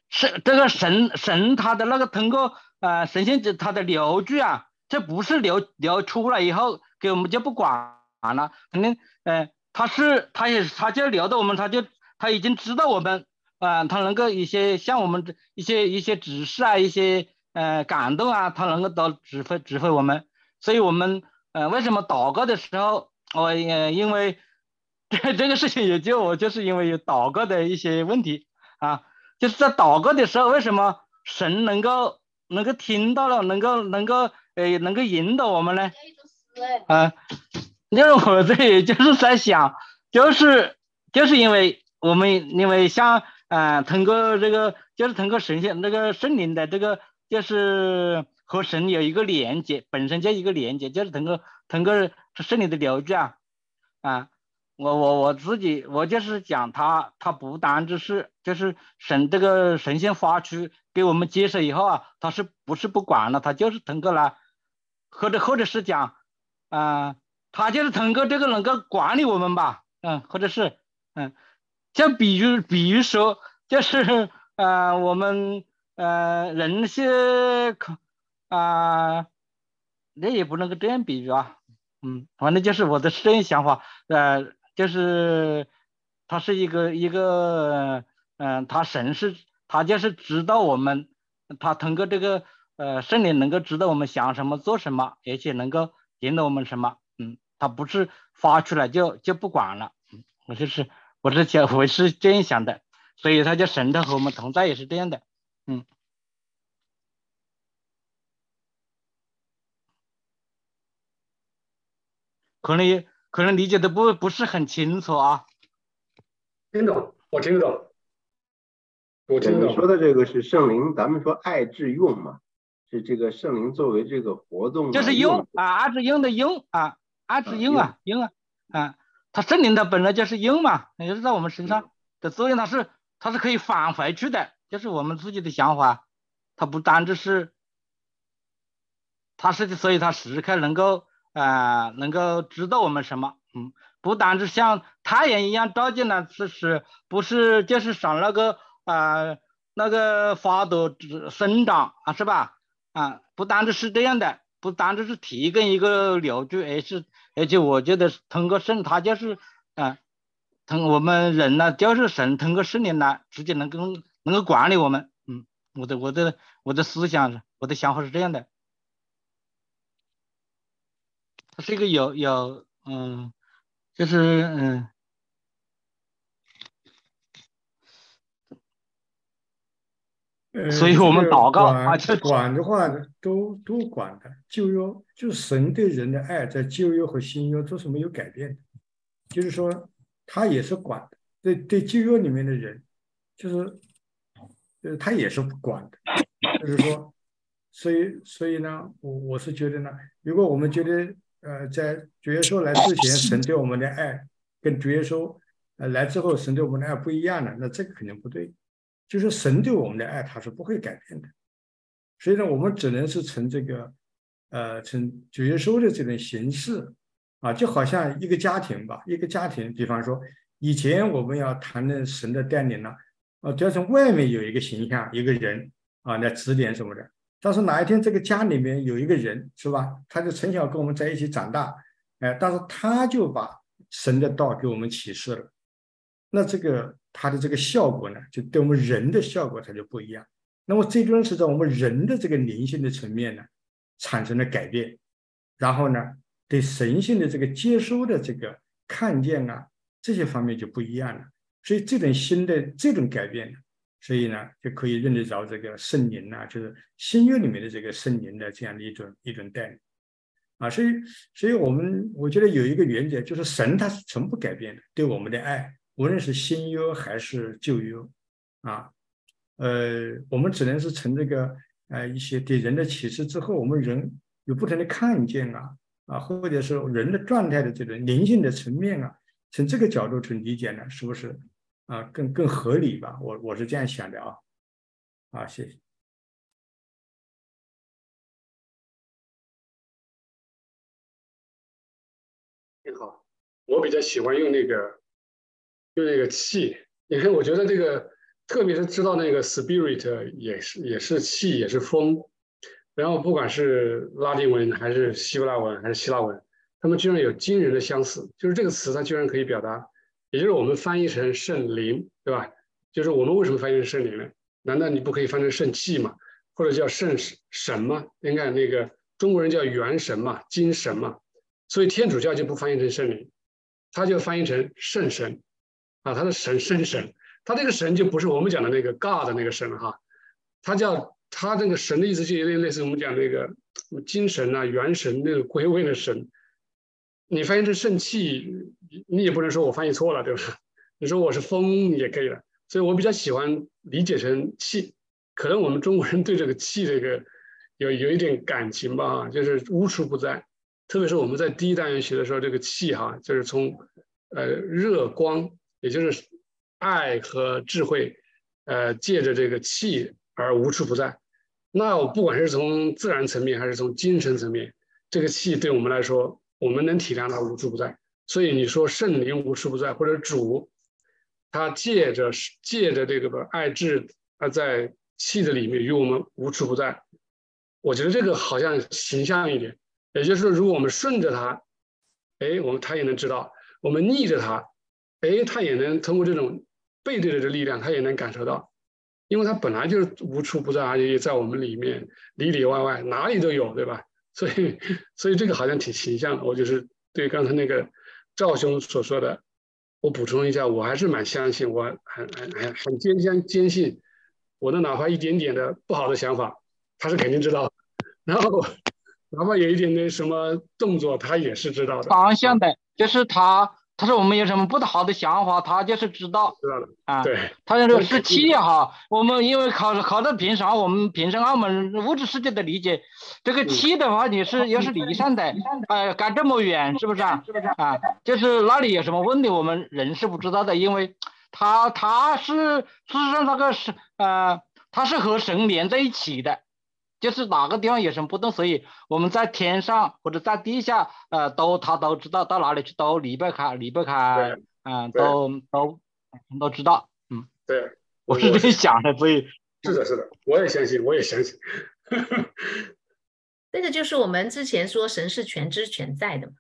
[SPEAKER 6] 是这个神神他的那个通过呃神性他的流注啊，这不是流流出来以后给我们就不管了，肯定呃他是他也他就留到我们，他就他已经知道我们。啊，他能够一些像我们这一些一些指示啊，一些呃感动啊，他能够都指挥指挥我们，所以我们呃为什么祷告的时候，我也因为 这这个事情也就我就是因为有祷告的一些问题啊，就是在祷告的时候，为什么神能够能够听到了，能够能够呃能够引导我们呢？啊，因为我这也就是在想，就是就是因为我们因为像。啊，通过这个就是通过神仙那个圣灵的这个，就是和神有一个连接，本身就一个连接，就是通过通过圣灵的流注啊，啊，我我我自己我就是讲他他不单只是就是神这个神仙发出给我们接受以后啊，他是不是不管了？他就是通过了，或者或者是讲啊，他就是通过这个能够管理我们吧，嗯，或者是嗯。就比如，比如说，就是呃，我们呃人是可啊，那也不能够这样比喻啊，嗯，反正就是我的这样想法，呃，就是他是一个一个，嗯，他神是，他就是知道我们，他通过这个呃圣灵能够知道我们想什么做什么，而且能够引导我们什么，嗯，他不是发出来就就不管了，我就是。我是想，我是这样想的，所以他叫神的和我们同在也是这样的，嗯，可能也可能理解的不不是很清楚啊，
[SPEAKER 2] 听懂，我听懂，我听懂。
[SPEAKER 3] 你说的这个是圣灵，咱们说爱智用嘛，是这个圣灵作为这个活动，
[SPEAKER 6] 就是用啊，爱智用的用啊，爱智用啊，用啊，啊。它圣灵它本来就是用嘛，也就是在我们身上的作用，它是它是可以返回去的，就是我们自己的想法，它不单只是，它是所以它时刻能够啊能够知道我们什么，嗯，不单是像太阳一样照进来，是是不是就是上那个啊那个花朵生长啊是吧？啊，不单只是这样的。不单只是提供一个流注，而是而且我觉得通过圣，他就是啊，通我们人呢，就是神通过圣灵呢，直接能够能够管理我们。嗯，我的我的我的思想，我的想法是这样的。它是一个有有嗯，就是嗯。所以我们祷告啊，
[SPEAKER 1] 管的话都都管的，旧约就是神对人的爱，在旧约和新约都是没有改变的，就是说他也是管的，对对旧约里面的人，就是呃他也是管的，就是说，所以所以呢，我我是觉得呢，如果我们觉得呃在主耶稣来之前，神对我们的爱跟主耶稣呃来之后，神对我们的爱不一样了，那这个肯定不对。就是神对我们的爱，他是不会改变的，所以呢，我们只能是从这个，呃，从主耶稣的这种形式，啊，就好像一个家庭吧，一个家庭，比方说，以前我们要谈论神的带领呢，啊，都要从外面有一个形象，一个人啊来指点什么的。但是哪一天这个家里面有一个人，是吧？他就从小跟我们在一起长大，哎，但是他就把神的道给我们启示了，那这个。他的这个效果呢，就对我们人的效果它就不一样。那么最终是在我们人的这个灵性的层面呢，产生了改变，然后呢，对神性的这个接收的这个看见啊，这些方面就不一样了。所以这种新的这种改变呢，所以呢，就可以认得着这个圣灵啊，就是新约里面的这个圣灵的这样的一种一种带领啊。所以，所以我们我觉得有一个原则，就是神他是从不改变的，对我们的爱。无论是新约还是旧约，啊，呃，我们只能是从这个呃一些给人的启示之后，我们人有不同的看见啊，啊，或者是人的状态的这种灵性的层面啊，从这个角度去理解呢，是不是啊更更合理吧？我我是这样想的啊，啊，谢谢。
[SPEAKER 2] 你好，我比较喜欢用那个。用那个气，你看，我觉得这个，特别是知道那个 spirit 也是也是气，也是风。然后不管是拉丁文还是希伯来文还是希腊文，他们居然有惊人的相似。就是这个词，它居然可以表达，也就是我们翻译成圣灵，对吧？就是我们为什么翻译成圣灵呢？难道你不可以翻成圣气吗？或者叫圣神吗？你看那个中国人叫元神嘛，精神嘛。所以天主教就不翻译成圣灵，他就翻译成圣神。啊，他的神圣神，他这个神就不是我们讲的那个 God 那个神哈，他叫他这个神的意思就有点类似我们讲那个精神啊、元神那个归 位的神。你翻译成肾气，你也不能说我翻译错了，对吧？你说我是风也可以了。所以我比较喜欢理解成气，可能我们中国人对这个气这个有有一点感情吧，就是无处不在。特别是我们在第一单元学的时候，这个气哈，就是从呃热光。也就是爱和智慧，呃，借着这个气而无处不在。那我不管是从自然层面还是从精神层面，这个气对我们来说，我们能体谅它无处不在。所以你说圣灵无处不在，或者主，他借着借着这个爱智，他在气的里面与我们无处不在。我觉得这个好像形象一点。也就是说，如果我们顺着他，哎，我们他也能知道；我们逆着他。哎，他也能通过这种背对着的力量，他也能感受到，因为他本来就是无处不在，而且在我们里面里里外外哪里都有，对吧？所以，所以这个好像挺形象的。我就是对刚才那个赵兄所说的，我补充一下，我还是蛮相信，我很很很很坚坚坚信，我的哪怕一点点的不好的想法，他是肯定知道，然后哪怕有一点点什么动作，他也是知道的。
[SPEAKER 6] 方向的，就是他。他说我们有什么不好的想法，他就是知道，
[SPEAKER 2] 知道了
[SPEAKER 6] 啊。
[SPEAKER 2] 对，
[SPEAKER 6] 他说是气哈。我们因为考考的平常，我们平时澳门物质世界的理解，这个气的话，你是要是离散的，呃，赶这么远，是不是啊？是不是啊？就是那里有什么问题，我们人是不知道的，因为他他是事实上那个是呃，他是和神连在一起的。就是哪个地方有什么不动，所以我们在天上或者在地下，呃，都他都知道到哪里去，都离不开，离不开，嗯，都都都知道，嗯，
[SPEAKER 2] 对，
[SPEAKER 6] 我是这样想的，所以。
[SPEAKER 2] 是的，是的，我也相信，我也相信。
[SPEAKER 4] 这个就是我们之前说神是全知全在的嘛，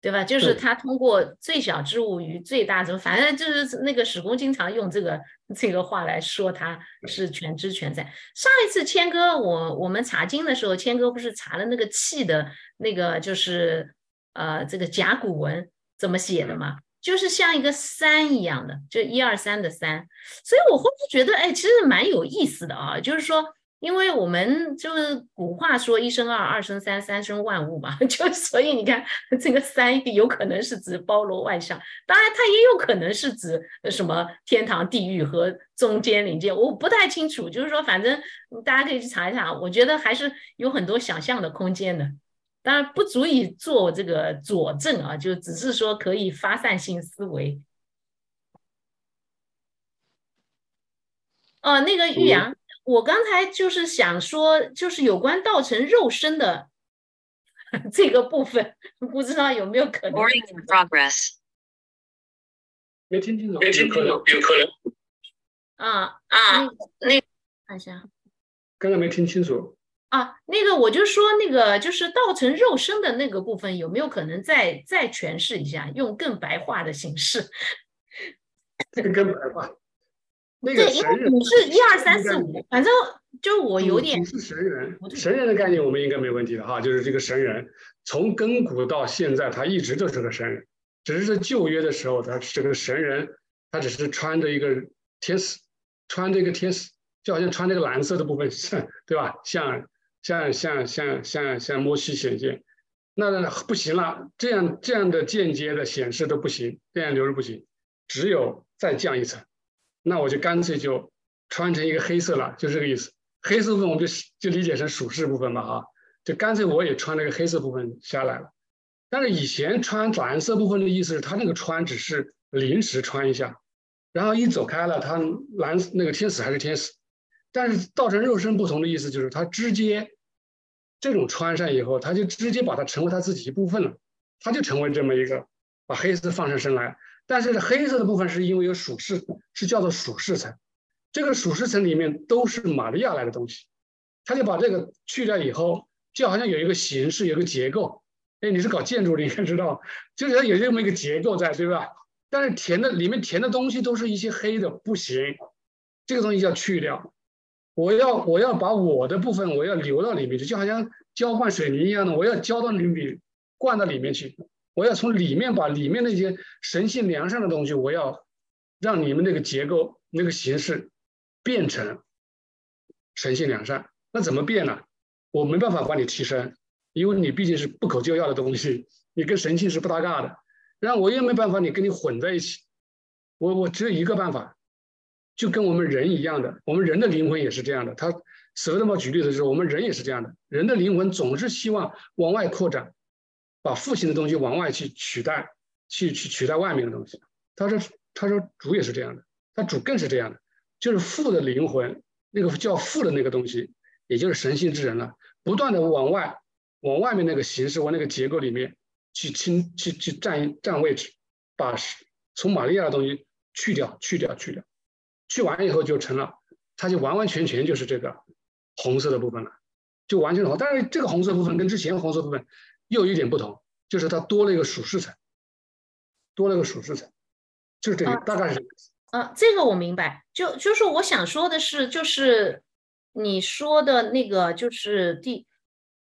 [SPEAKER 4] 对吧？就是他通过最小之物与最大之物，反正就是那个史公经常用这个这个话来说他是全知全在。上一次谦哥我我们查经的时候，谦哥不是查了那个气的那个就是呃这个甲骨文怎么写的嘛？就是像一个三一样的，就一二三的三。所以我会觉得哎，其实蛮有意思的啊，就是说。因为我们就是古话说一生二，二生三，三生万物嘛，就所以你看这个三 有可能是指包罗万象，当然它也有可能是指什么天堂、地狱和中间临界，我不太清楚。就是说，反正大家可以去查一查，我觉得还是有很多想象的空间的，当然不足以做这个佐证啊，就只是说可以发散性思维。哦，那个玉阳。我刚才就是想说，就是有关道成肉身的 这个部分，不知道有没有可能。
[SPEAKER 2] Progress。没听清楚，没听清楚，有可能。
[SPEAKER 4] 啊啊，那看一下。
[SPEAKER 2] 刚才没听清楚。
[SPEAKER 4] 啊，那个我就说那个就是道成肉身的那个部分，有没有可能再再诠释一下，用更白话的形式？
[SPEAKER 2] 更白话。
[SPEAKER 4] 对，因为你是一二三四五，反正就我有点。
[SPEAKER 2] 是神人，神人的概念我们应该没问题的哈，就是这个神人，从亘古到现在，他一直都是个神人，只是在旧约的时候，他这个神人，他只是穿着一个天使，穿着一个天使，就好像穿这个蓝色的部分，像对吧？像像像像像像摩西显现，那不行了，这样这样的间接的显示都不行，这样流入不行，只有再降一层。那我就干脆就穿成一个黑色了，就这个意思。黑色部分我就就理解成属世部分吧，哈，就干脆我也穿了个黑色部分下来了。但是以前穿蓝色部分的意思是，他那个穿只是临时穿一下，然后一走开了，他蓝那个天使还是天使。但是道成肉身不同的意思就是，他直接这种穿上以后，他就直接把它成为他自己一部分了，他就成为这么一个把黑色放上身来。但是黑色的部分是因为有属世，是叫做属世层，这个属世层里面都是玛利亚来的东西，他就把这个去掉以后，就好像有一个形式，有个结构。哎，你是搞建筑的，应该知道，就是它有这么一个结构在，对吧？但是填的里面填的东西都是一些黑的，不行，这个东西要去掉。我要我要把我的部分我要留到里面去，就好像浇灌水泥一样的，我要浇到里面，灌到里面去。我要从里面把里面那些神性良善的东西，我要让你们那个结构、那个形式变成神性良善。那怎么变呢？我没办法把你提升，因为你毕竟是不可救药的东西，你跟神性是不搭嘎的。然后我也没办法你跟你混在一起。我我只有一个办法，就跟我们人一样的，我们人的灵魂也是这样的。他舍利弗举例子就是，我们人也是这样的，人的灵魂总是希望往外扩展。把父亲的东西往外去取代，去去取代外面的东西。他说：“他说主也是这样的，他主更是这样的，就是父的灵魂，那个叫父的那个东西，也就是神性之人了，不断的往外，往外面那个形式，往那个结构里面去侵，去去占占位置，把从玛利亚的东西去掉，去掉，去掉，去完以后就成了，他就完完全全就是这个红色的部分了，就完全红。但是这个红色部分跟之前红色部分。又有一点不同，就是它多了一个属世层，多了个属世层，就是这个，大概是。
[SPEAKER 4] 啊，这个我明白。就就是我想说的是，就是你说的那个，就是第，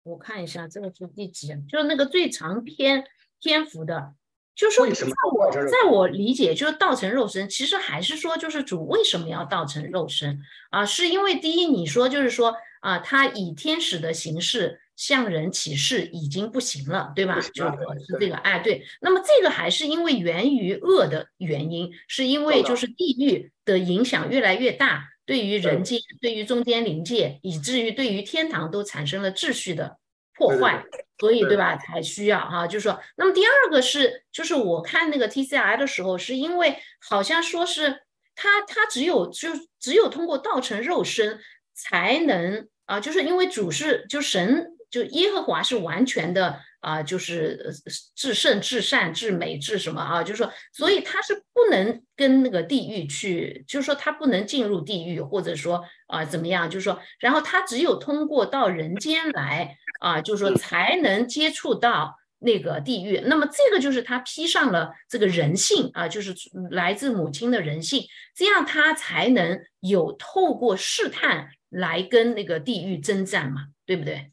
[SPEAKER 4] 我看一下这个是第几，就是那个最长篇篇幅的，就是在我在我理解，就是道成肉身，其实还是说，就是主为什么要道成肉身啊？是因为第一，你说就是说啊，他以天使的形式。向人启示已经不行了，对吧？就是这个，哎，对。那么这个还是因为源于恶的原因，是因为就是地狱的影响越来越大，对于人间、对于中间灵界，以至于对于天堂都产生了秩序的破坏，所以对吧？才需要哈，就是说，那么第二个是，就是我看那个 T C I 的时候，是因为好像说是他他只有就只有通过道成肉身才能啊，就是因为主是就神。就耶和华是完全的啊，就是至圣、至善、至美、至什么啊？就是说，所以他是不能跟那个地狱去，就是说他不能进入地狱，或者说啊怎么样？就是说，然后他只有通过到人间来啊，就是说才能接触到那个地狱。那么这个就是他披上了这个人性啊，就是来自母亲的人性，这样他才能有透过试探来跟那个地狱征战嘛，对不对？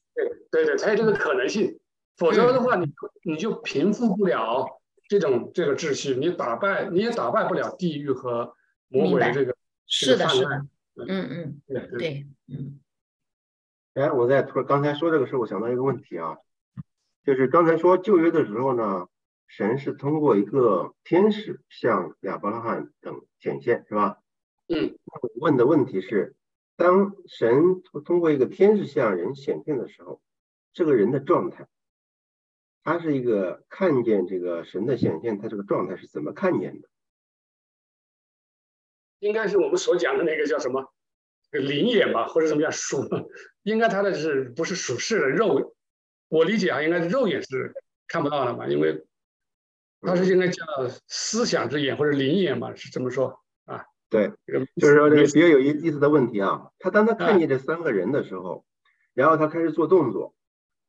[SPEAKER 2] 对对对，才有这个可能性。否则的话，你你就平复不了这种这个秩序，你打败你也打败不了地狱和魔鬼的这个
[SPEAKER 4] 是的，
[SPEAKER 2] 是
[SPEAKER 4] 的，嗯嗯，对对，嗯。
[SPEAKER 3] 哎，我在突刚才说这个时候，我想到一个问题啊，就是刚才说旧约的时候呢，神是通过一个天使向亚伯拉罕等显现，是吧？
[SPEAKER 2] 嗯。
[SPEAKER 3] 问的问题是，当神通过一个天使向人显现的时候，这个人的状态。他是一个看见这个神的显现，他这个状态是怎么看见的？
[SPEAKER 2] 应该是我们所讲的那个叫什么灵眼吧，或者怎么样属？应该他的是不是属世的肉？我理解啊，应该是肉眼是看不到的嘛，因为他是应该叫思想之眼或者灵眼嘛，是这么说？
[SPEAKER 3] 对，就是说这个比较有意思的问题啊。他当他看见这三个人的时候，然后他开始做动作。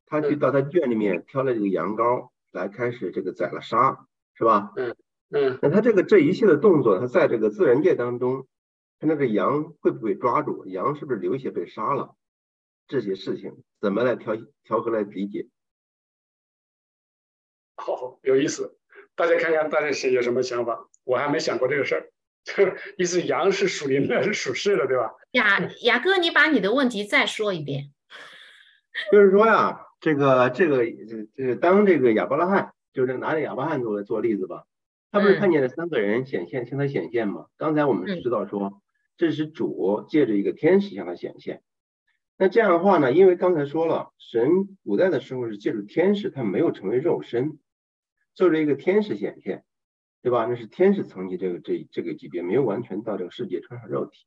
[SPEAKER 3] 他去到他圈里面挑了这个羊羔来开始这个宰了杀，是吧？
[SPEAKER 2] 嗯嗯。
[SPEAKER 3] 那他这个这一系列动作，他在这个自然界当中，他那个羊会不会抓住？羊是不是流血被杀了？这些事情怎么来调调和来理解？
[SPEAKER 2] 好，有意思，大家看看大家是有什么想法？我还没想过这个事儿。意思羊是属灵的，是属世的，对吧？
[SPEAKER 4] 雅雅哥，你把你的问题再说一遍。
[SPEAKER 3] 就是说呀。这个这个这这当这个亚伯拉罕，就是拿着亚伯拉罕做做例子吧，他不是看见了三个人显现向他显现吗？刚才我们知道说，这是主借着一个天使向他显现。那这样的话呢，因为刚才说了，神古代的时候是借助天使，他没有成为肉身，做着一个天使显现，对吧？那是天使层级这个这这个级别，没有完全到这个世界穿上肉体。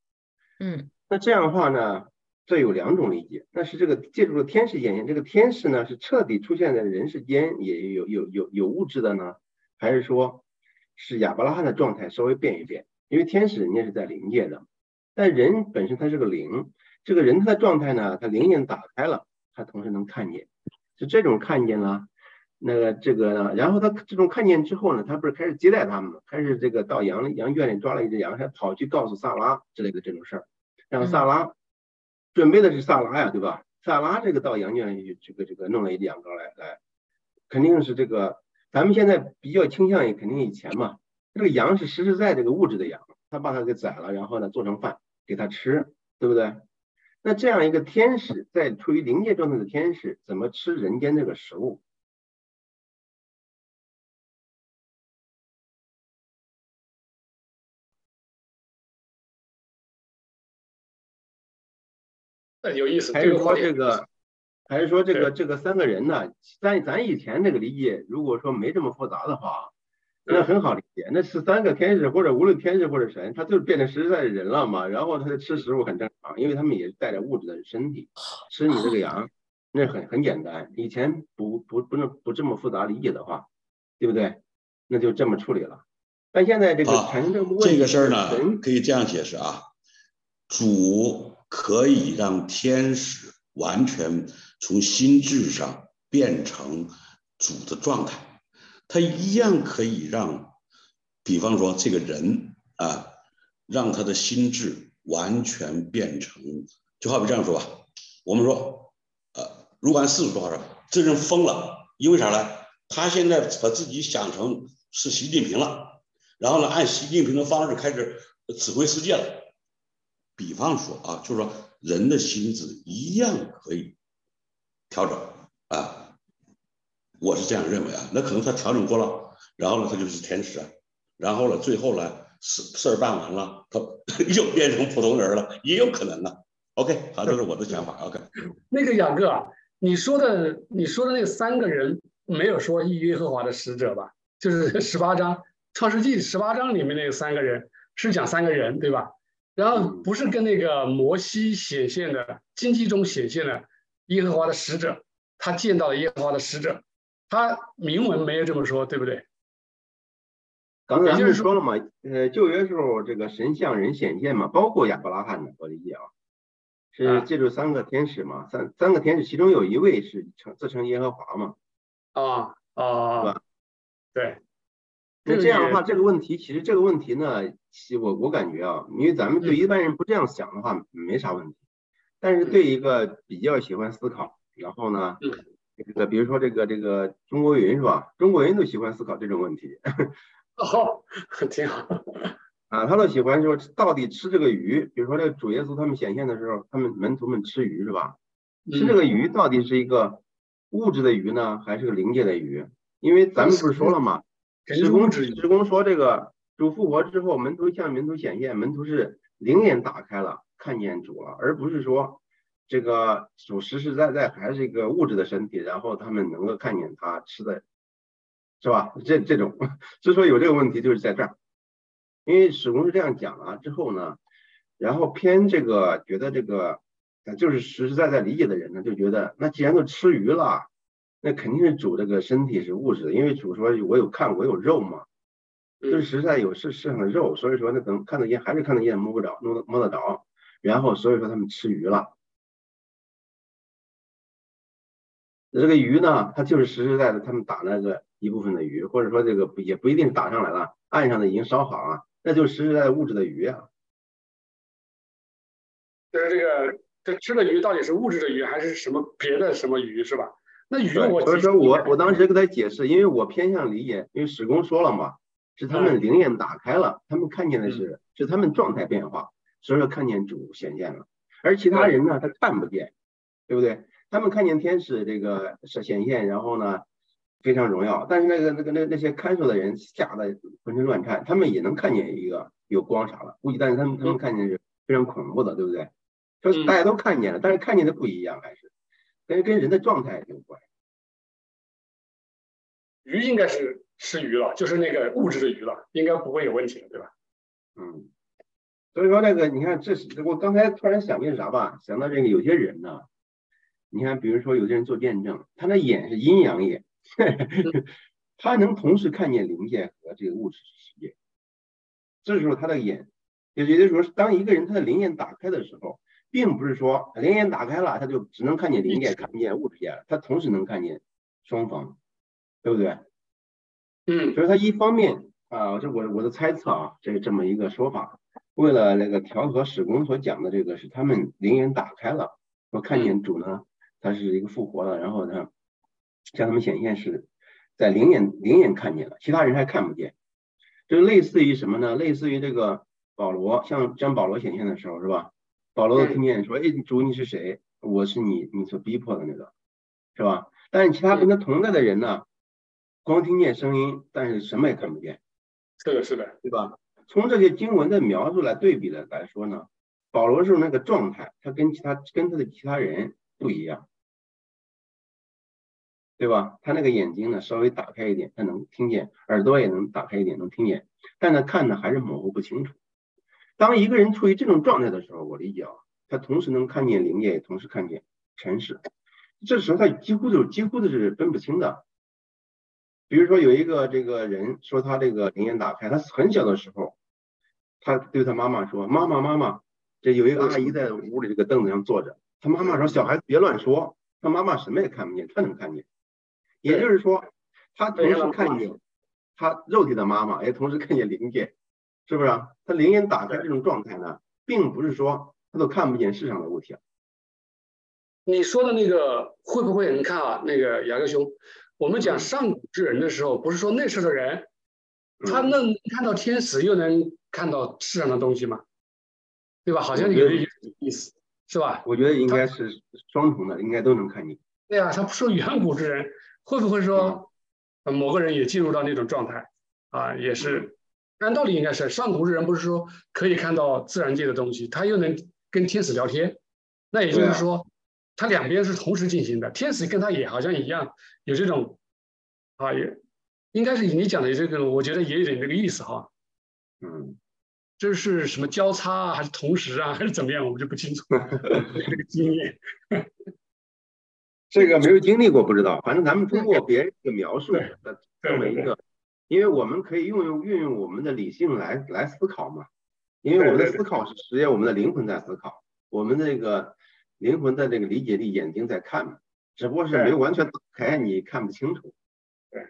[SPEAKER 4] 嗯，
[SPEAKER 3] 那这样的话呢？这有两种理解，那是这个借助了天使眼睛，这个天使呢是彻底出现在人世间，也有有有有物质的呢，还是说是亚伯拉罕的状态稍微变一变？因为天使人家是在灵界的，但人本身他是个灵，这个人他的状态呢，他灵眼打开了，他同时能看见，是这种看见了，那个这个呢，然后他这种看见之后呢，他不是开始接待他们，开始这个到羊羊圈里抓了一只羊，还跑去告诉萨拉之类的这种事儿，让萨拉。准备的是萨拉呀，对吧？萨拉这个到羊圈里去，这个这个弄了一两个来来，肯定是这个。咱们现在比较倾向于肯定以前嘛，这个羊是实实在这个物质的羊，他把它给宰了，然后呢做成饭给他吃，对不对？那这样一个天使，在处于灵界状态的天使，怎么吃人间这个食物？
[SPEAKER 2] 有意思，
[SPEAKER 3] 还是说这个，还是说这个这个三个人呢？咱咱以前这个理解，如果说没这么复杂的话，那很好理解。那是三个天使，或者无论天使或者神，他就变成实在的人了嘛。然后他吃食物很正常，因为他们也是带着物质的身体吃你这个羊，那很很简单。以前不不不能不这么复杂理解的话，对不对？那就这么处理了。但现在这个产生这个问题，
[SPEAKER 5] 这个事儿呢，可以这样解释啊，主。可以让天使完全从心智上变成主的状态，他一样可以让，比方说这个人啊，让他的心智完全变成，就好比这样说吧，我们说，呃，如果按世俗说话说，这人疯了，因为啥呢？他现在把自己想成是习近平了，然后呢，按习近平的方式开始指挥世界了。比方说啊，就是说人的心智一样可以调整啊，我是这样认为啊。那可能他调整过了，然后呢，他就是天使，然后呢，最后呢，事事儿办完了，他 又变成普通人了，也有可能呢。OK，好，这是我的想法。OK，
[SPEAKER 2] 那个雅各，你说的你说的那三个人没有说耶和华的使者吧？就是十八章创世纪十八章里面那三个人是讲三个人对吧？然后不是跟那个摩西显现的经济中显现的耶和华的使者，他见到了耶和华的使者，他铭文没有这么说，对不对？
[SPEAKER 3] 刚才就是说了嘛，呃，旧约时候这个神像人显现嘛，包括亚伯拉罕的，我理解啊，是借助三个天使嘛，三三个天使，其中有一位是称自称耶和华嘛。
[SPEAKER 2] 啊，啊？对。
[SPEAKER 3] 那这样的话，这个问题其实这个问题呢，其我我感觉啊，因为咱们对一般人不这样想的话，没啥问题。但是对一个比较喜欢思考，然后呢，这个比如说这个这个中国云是吧？中国人都喜欢思考这种问题。
[SPEAKER 2] 哦，挺好。
[SPEAKER 3] 啊，他都喜欢说到底吃这个鱼，比如说这个主耶稣他们显现的时候，他们门徒们吃鱼是吧？吃这个鱼到底是一个物质的鱼呢，还是个灵界的鱼？因为咱们不是说了吗？施工职工说这个主复活之后，门徒向门徒显现，门徒是灵眼打开了，看见主了，而不是说这个主实实在在还是一个物质的身体，然后他们能够看见他吃的，是吧？这这种之所以有这个问题，就是在这儿，因为史公是这样讲了之后呢，然后偏这个觉得这个就是实实在在理解的人呢，就觉得那既然都吃鱼了。那肯定是主这个身体是物质的，因为主说我有看我有肉嘛，就是实在有世世上的肉，所以说那等看得见还是看得见摸不着摸摸得着，然后所以说他们吃鱼了。这个鱼呢，它就是实实在在他们打那个一部分的鱼，或者说这个也不一定打上来了，岸上的已经烧好了，那就实实在在物质的鱼啊。
[SPEAKER 2] 就是这个这吃的鱼到底是物质的鱼还是什么别的什么鱼是吧？那鱼，
[SPEAKER 3] 所以说我我当时跟他解释，因为我偏向理解，因为史工说了嘛，是他们灵眼打开了，他们看见的是是他们状态变化，所以说看见主显现了，而其他人呢，他看不见，对不对？他们看见天使这个是显现，然后呢非常荣耀，但是那个那个那那些看守的人吓得浑身乱颤，他们也能看见一个有光啥了，估计但是他们他们看见是非常恐怖的，对不对？说大家都看见了，但是看见的不一样，还是。跟跟人的状态有关。
[SPEAKER 2] 鱼应该是吃鱼了，就是那个物质的鱼了，应该不会有问题了，对吧？
[SPEAKER 3] 嗯。所以说那个，你看，这是我刚才突然想个啥吧？想到这个有些人呢，你看，比如说有些人做辩证，他的眼是阴阳眼，他能同时看见灵界和这个物质世界。这时候他的眼，也就是说，当一个人他的灵眼打开的时候。并不是说灵眼打开了，他就只能看见灵界，看不见物质界，他同时能看见双方，对不对？
[SPEAKER 2] 嗯，
[SPEAKER 3] 所以他一方面啊，这我我的猜测啊，这这么一个说法，为了那个调和史公所讲的这个是他们灵眼打开了，说看见主呢，他是一个复活了，然后呢向他们显现是在灵眼灵眼看见了，其他人还看不见，就类似于什么呢？类似于这个保罗向将保罗显现的时候，是吧？保罗听见说：“哎，主你是谁？我是你，你所逼迫的那个，是吧？但是其他跟他同在的人呢，光听见声音，但是什么也看不见。
[SPEAKER 2] 这个，是的，
[SPEAKER 3] 对吧？从这些经文的描述来对比的来说呢，保罗是那个状态，他跟其他跟他的其他人不一样，对吧？他那个眼睛呢稍微打开一点，他能听见；耳朵也能打开一点，能听见，但他看的还是模糊不清楚。”当一个人处于这种状态的时候，我理解啊，他同时能看见灵界，也同时看见尘世。这时候他几乎就几乎都是分不清的。比如说有一个这个人说他这个灵眼打开，他很小的时候，他对他妈妈说：“妈妈妈妈，这有一个阿姨在屋里这个凳子上坐着。”他妈妈说：“小孩子别乱说。”他妈妈什么也看不见，他能看见。也就是说，他同时看见他肉体的妈妈，也同时看见灵界。是不是啊？他灵眼打开这种状态呢，并不是说他都看不见世上的物体。
[SPEAKER 2] 你说的那个会不会？你看啊，那个雅各兄，我们讲上古之人的时候，不是说那时候的人，他能看到天使，又能看到世上的东西吗？对吧？好像有点意思，是吧？
[SPEAKER 3] 我觉得应该是双重的，应该都能看见。
[SPEAKER 2] 对啊，他不说远古之人，会不会说某个人也进入到那种状态啊？也是。按道理应该是上古之人，不是说可以看到自然界的东西，他又能跟天使聊天，那也就是说，他两边是同时进行的。天使跟他也好像一样，有这种啊，也应该是你讲的这个，我觉得也有点这个意思哈。
[SPEAKER 3] 嗯，
[SPEAKER 2] 这是什么交叉啊，还是同时啊，还是怎么样？我们就不清楚 这个经验。
[SPEAKER 3] 这个没有经历过，不知道。反正咱们通过别人的描述的这么一个。因为我们可以运用运用我们的理性来来思考嘛，因为我们的思考是实验我们的灵魂在思考，我们那个灵魂的这个理解力眼睛在看嘛，只不过是没有完全打开，你看不清楚。
[SPEAKER 2] 对，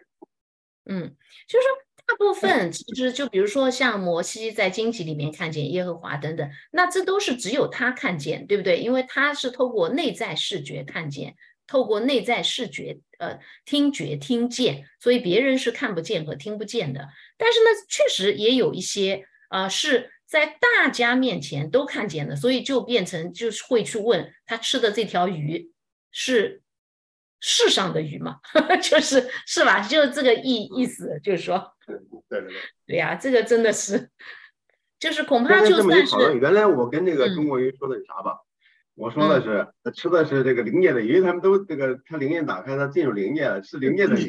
[SPEAKER 4] 嗯，就是说大部分其实就比如说像摩西在荆棘里面看见耶和华等等，那这都是只有他看见，对不对？因为他是透过内在视觉看见，透过内在视觉呃听觉听见，所以别人是看不见和听不见的。但是呢，确实也有一些啊是。在大家面前都看见的，所以就变成就是会去问他吃的这条鱼是世上的鱼吗？就是是吧？就是这个意意思，就是说，
[SPEAKER 3] 对对对，
[SPEAKER 4] 对呀，这个真的是，就是恐怕就算是
[SPEAKER 3] 原来我跟那个中国人说的是啥吧？我说的是他吃的是这个灵界的鱼，他们都这个他灵界打开，他进入灵界了，是灵界的鱼。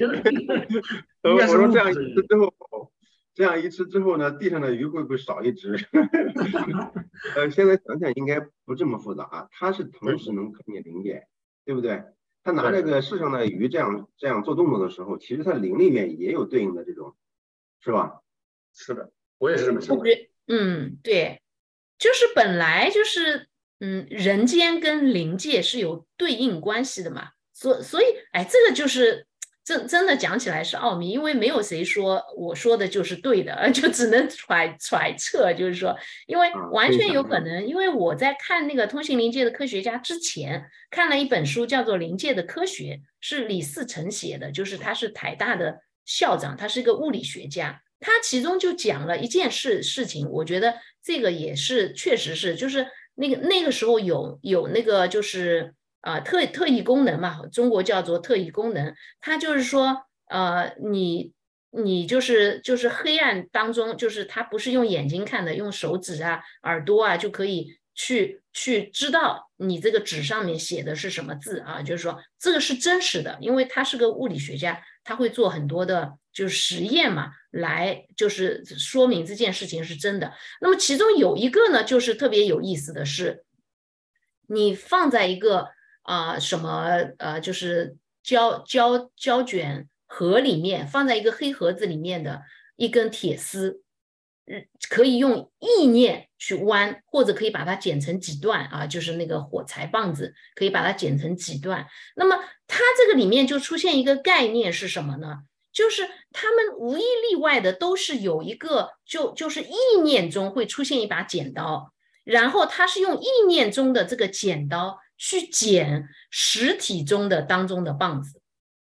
[SPEAKER 3] 我说这样一次之后。这样一吃之后呢，地上的鱼会不会少一只？呃，现在想想应该不这么复杂啊。他是同时能看见灵界，对不对？他拿这个世上的鱼这样这样做动作的时候，其实他灵里面也有对应的这种，是吧？
[SPEAKER 2] 是的，我也是这么想的。
[SPEAKER 4] 嗯，对，就是本来就是嗯，人间跟灵界是有对应关系的嘛。所所以，哎，这个就是。真真的讲起来是奥秘，因为没有谁说我说的就是对的，就只能揣揣测。就是说，因为完全有可能，因为我在看那个通信灵界的科学家之前，看了一本书叫做《灵界的科学》，是李四成写的，就是他是台大的校长，他是一个物理学家，他其中就讲了一件事事情，我觉得这个也是确实是，就是那个那个时候有有那个就是。啊，特特异功能嘛，中国叫做特异功能。它就是说，呃，你你就是就是黑暗当中，就是它不是用眼睛看的，用手指啊、耳朵啊就可以去去知道你这个纸上面写的是什么字啊。就是说，这个是真实的，因为他是个物理学家，他会做很多的就是实验嘛，来就是说明这件事情是真的。那么其中有一个呢，就是特别有意思的是，你放在一个。啊，什么呃，就是胶胶胶卷盒里面放在一个黑盒子里面的一根铁丝，嗯，可以用意念去弯，或者可以把它剪成几段啊，就是那个火柴棒子，可以把它剪成几段。那么它这个里面就出现一个概念是什么呢？就是他们无一例外的都是有一个，就就是意念中会出现一把剪刀，然后他是用意念中的这个剪刀。去剪实体中的当中的棒子，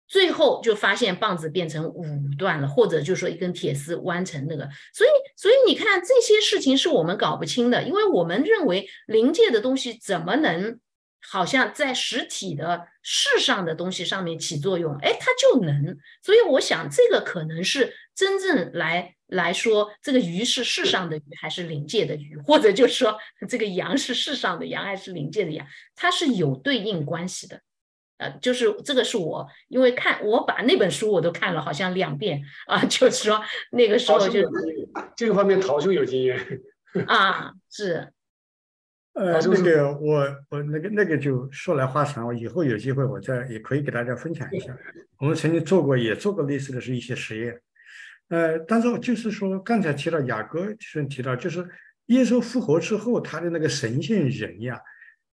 [SPEAKER 4] 最后就发现棒子变成五段了，或者就说一根铁丝弯成那个。所以，所以你看这些事情是我们搞不清的，因为我们认为临界的东西怎么能好像在实体的世上的东西上面起作用？哎，它就能。所以我想这个可能是真正来。来说，这个鱼是世上的鱼还是灵界的鱼，或者就是说，这个羊是世上的羊还是灵界的羊，它是有对应关系的。呃，就是这个是我因为看我把那本书我都看了，好像两遍啊，就是说那个时候就
[SPEAKER 2] 这个方面陶兄有经验
[SPEAKER 4] 啊，是。
[SPEAKER 1] 呃，那个我我那个那个就说来话长，我以后有机会我再也可以给大家分享一下。我们曾经做过也做过类似的是一些实验。呃，但是就是说，刚才提到雅各就是提到，就是耶稣复活之后，他的那个神性人呀，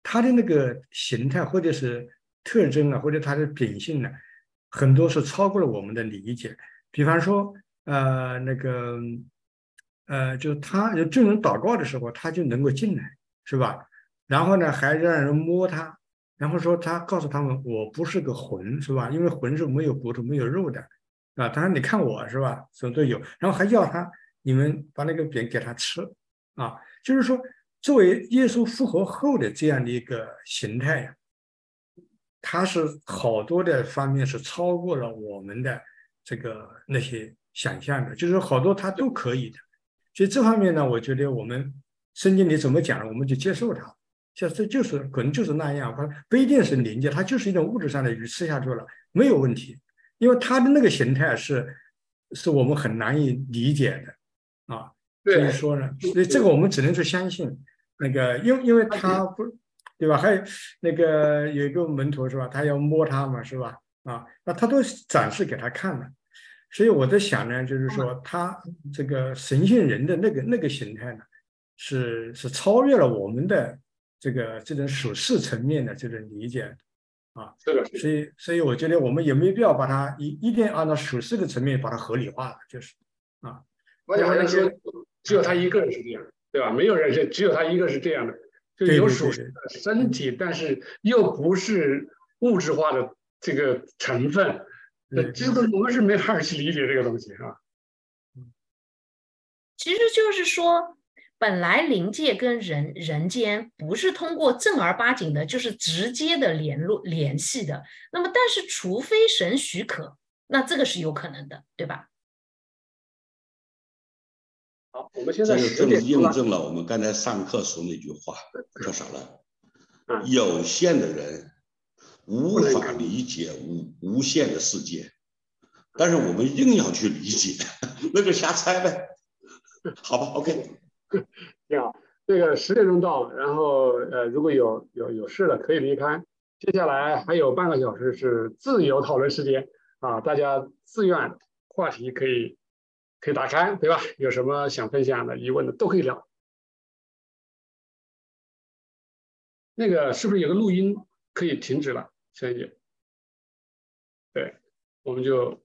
[SPEAKER 1] 他的那个形态或者是特征啊，或者他的秉性呢，很多是超过了我们的理解。比方说，呃，那个，呃，就是他就众人祷告的时候，他就能够进来，是吧？然后呢，还让人摸他，然后说他告诉他们，我不是个魂，是吧？因为魂是没有骨头、没有肉的。啊，当然你看我是吧，什么都有，然后还要他，你们把那个饼给他吃，啊，就是说，作为耶稣复活后的这样的一个形态呀，他是好多的方面是超过了我们的这个那些想象的，就是好多他都可以的，所以这方面呢，我觉得我们圣经里怎么讲，我们就接受它，像这就是可能就是那样，它不一定是灵界，它就是一种物质上的鱼吃下去了，没有问题。因为它的那个形态是，是我们很难以理解的，啊，所以说呢，所以这个我们只能去相信那个，因为因为他不，对吧？还有那个有一个门徒是吧？他要摸他嘛，是吧？啊，那他都展示给他看了，所以我在想呢，就是说他这个神性人的那个那个形态呢，是是超越了我们的这个这种属世层面的这种理解。啊。
[SPEAKER 2] 是的，
[SPEAKER 1] 所以所以我觉得我们也没必要把它一一定按照属世的层面把它合理化了，就是啊。
[SPEAKER 2] 我想好像说只有他一个人是这样，对吧？没有人是只有他一个是这样的，就有属实的身体，但是又不是物质化的这个成分。这个我们是没法去理解这个东西啊。
[SPEAKER 4] 其实就是说，本来灵界跟人人间不是通过正儿八经的，就是直接的联络联系的。那么，但是除非神许可，那这个是有可能的，对吧？
[SPEAKER 2] 好，我们现在
[SPEAKER 5] 这就正印证了我们刚才上课说那句话，叫啥了？有限的人无法理解无无限的世界，但是我们硬要去理解，那就瞎猜呗。好吧，OK。
[SPEAKER 2] 挺好，这个十点钟到了，然后呃，如果有有有事了可以离开。接下来还有半个小时是自由讨论时间啊，大家自愿话题可以。可以打开，对吧？有什么想分享的、疑问的都可以聊。那个是不是有个录音可以停止了？小姐，对，我们就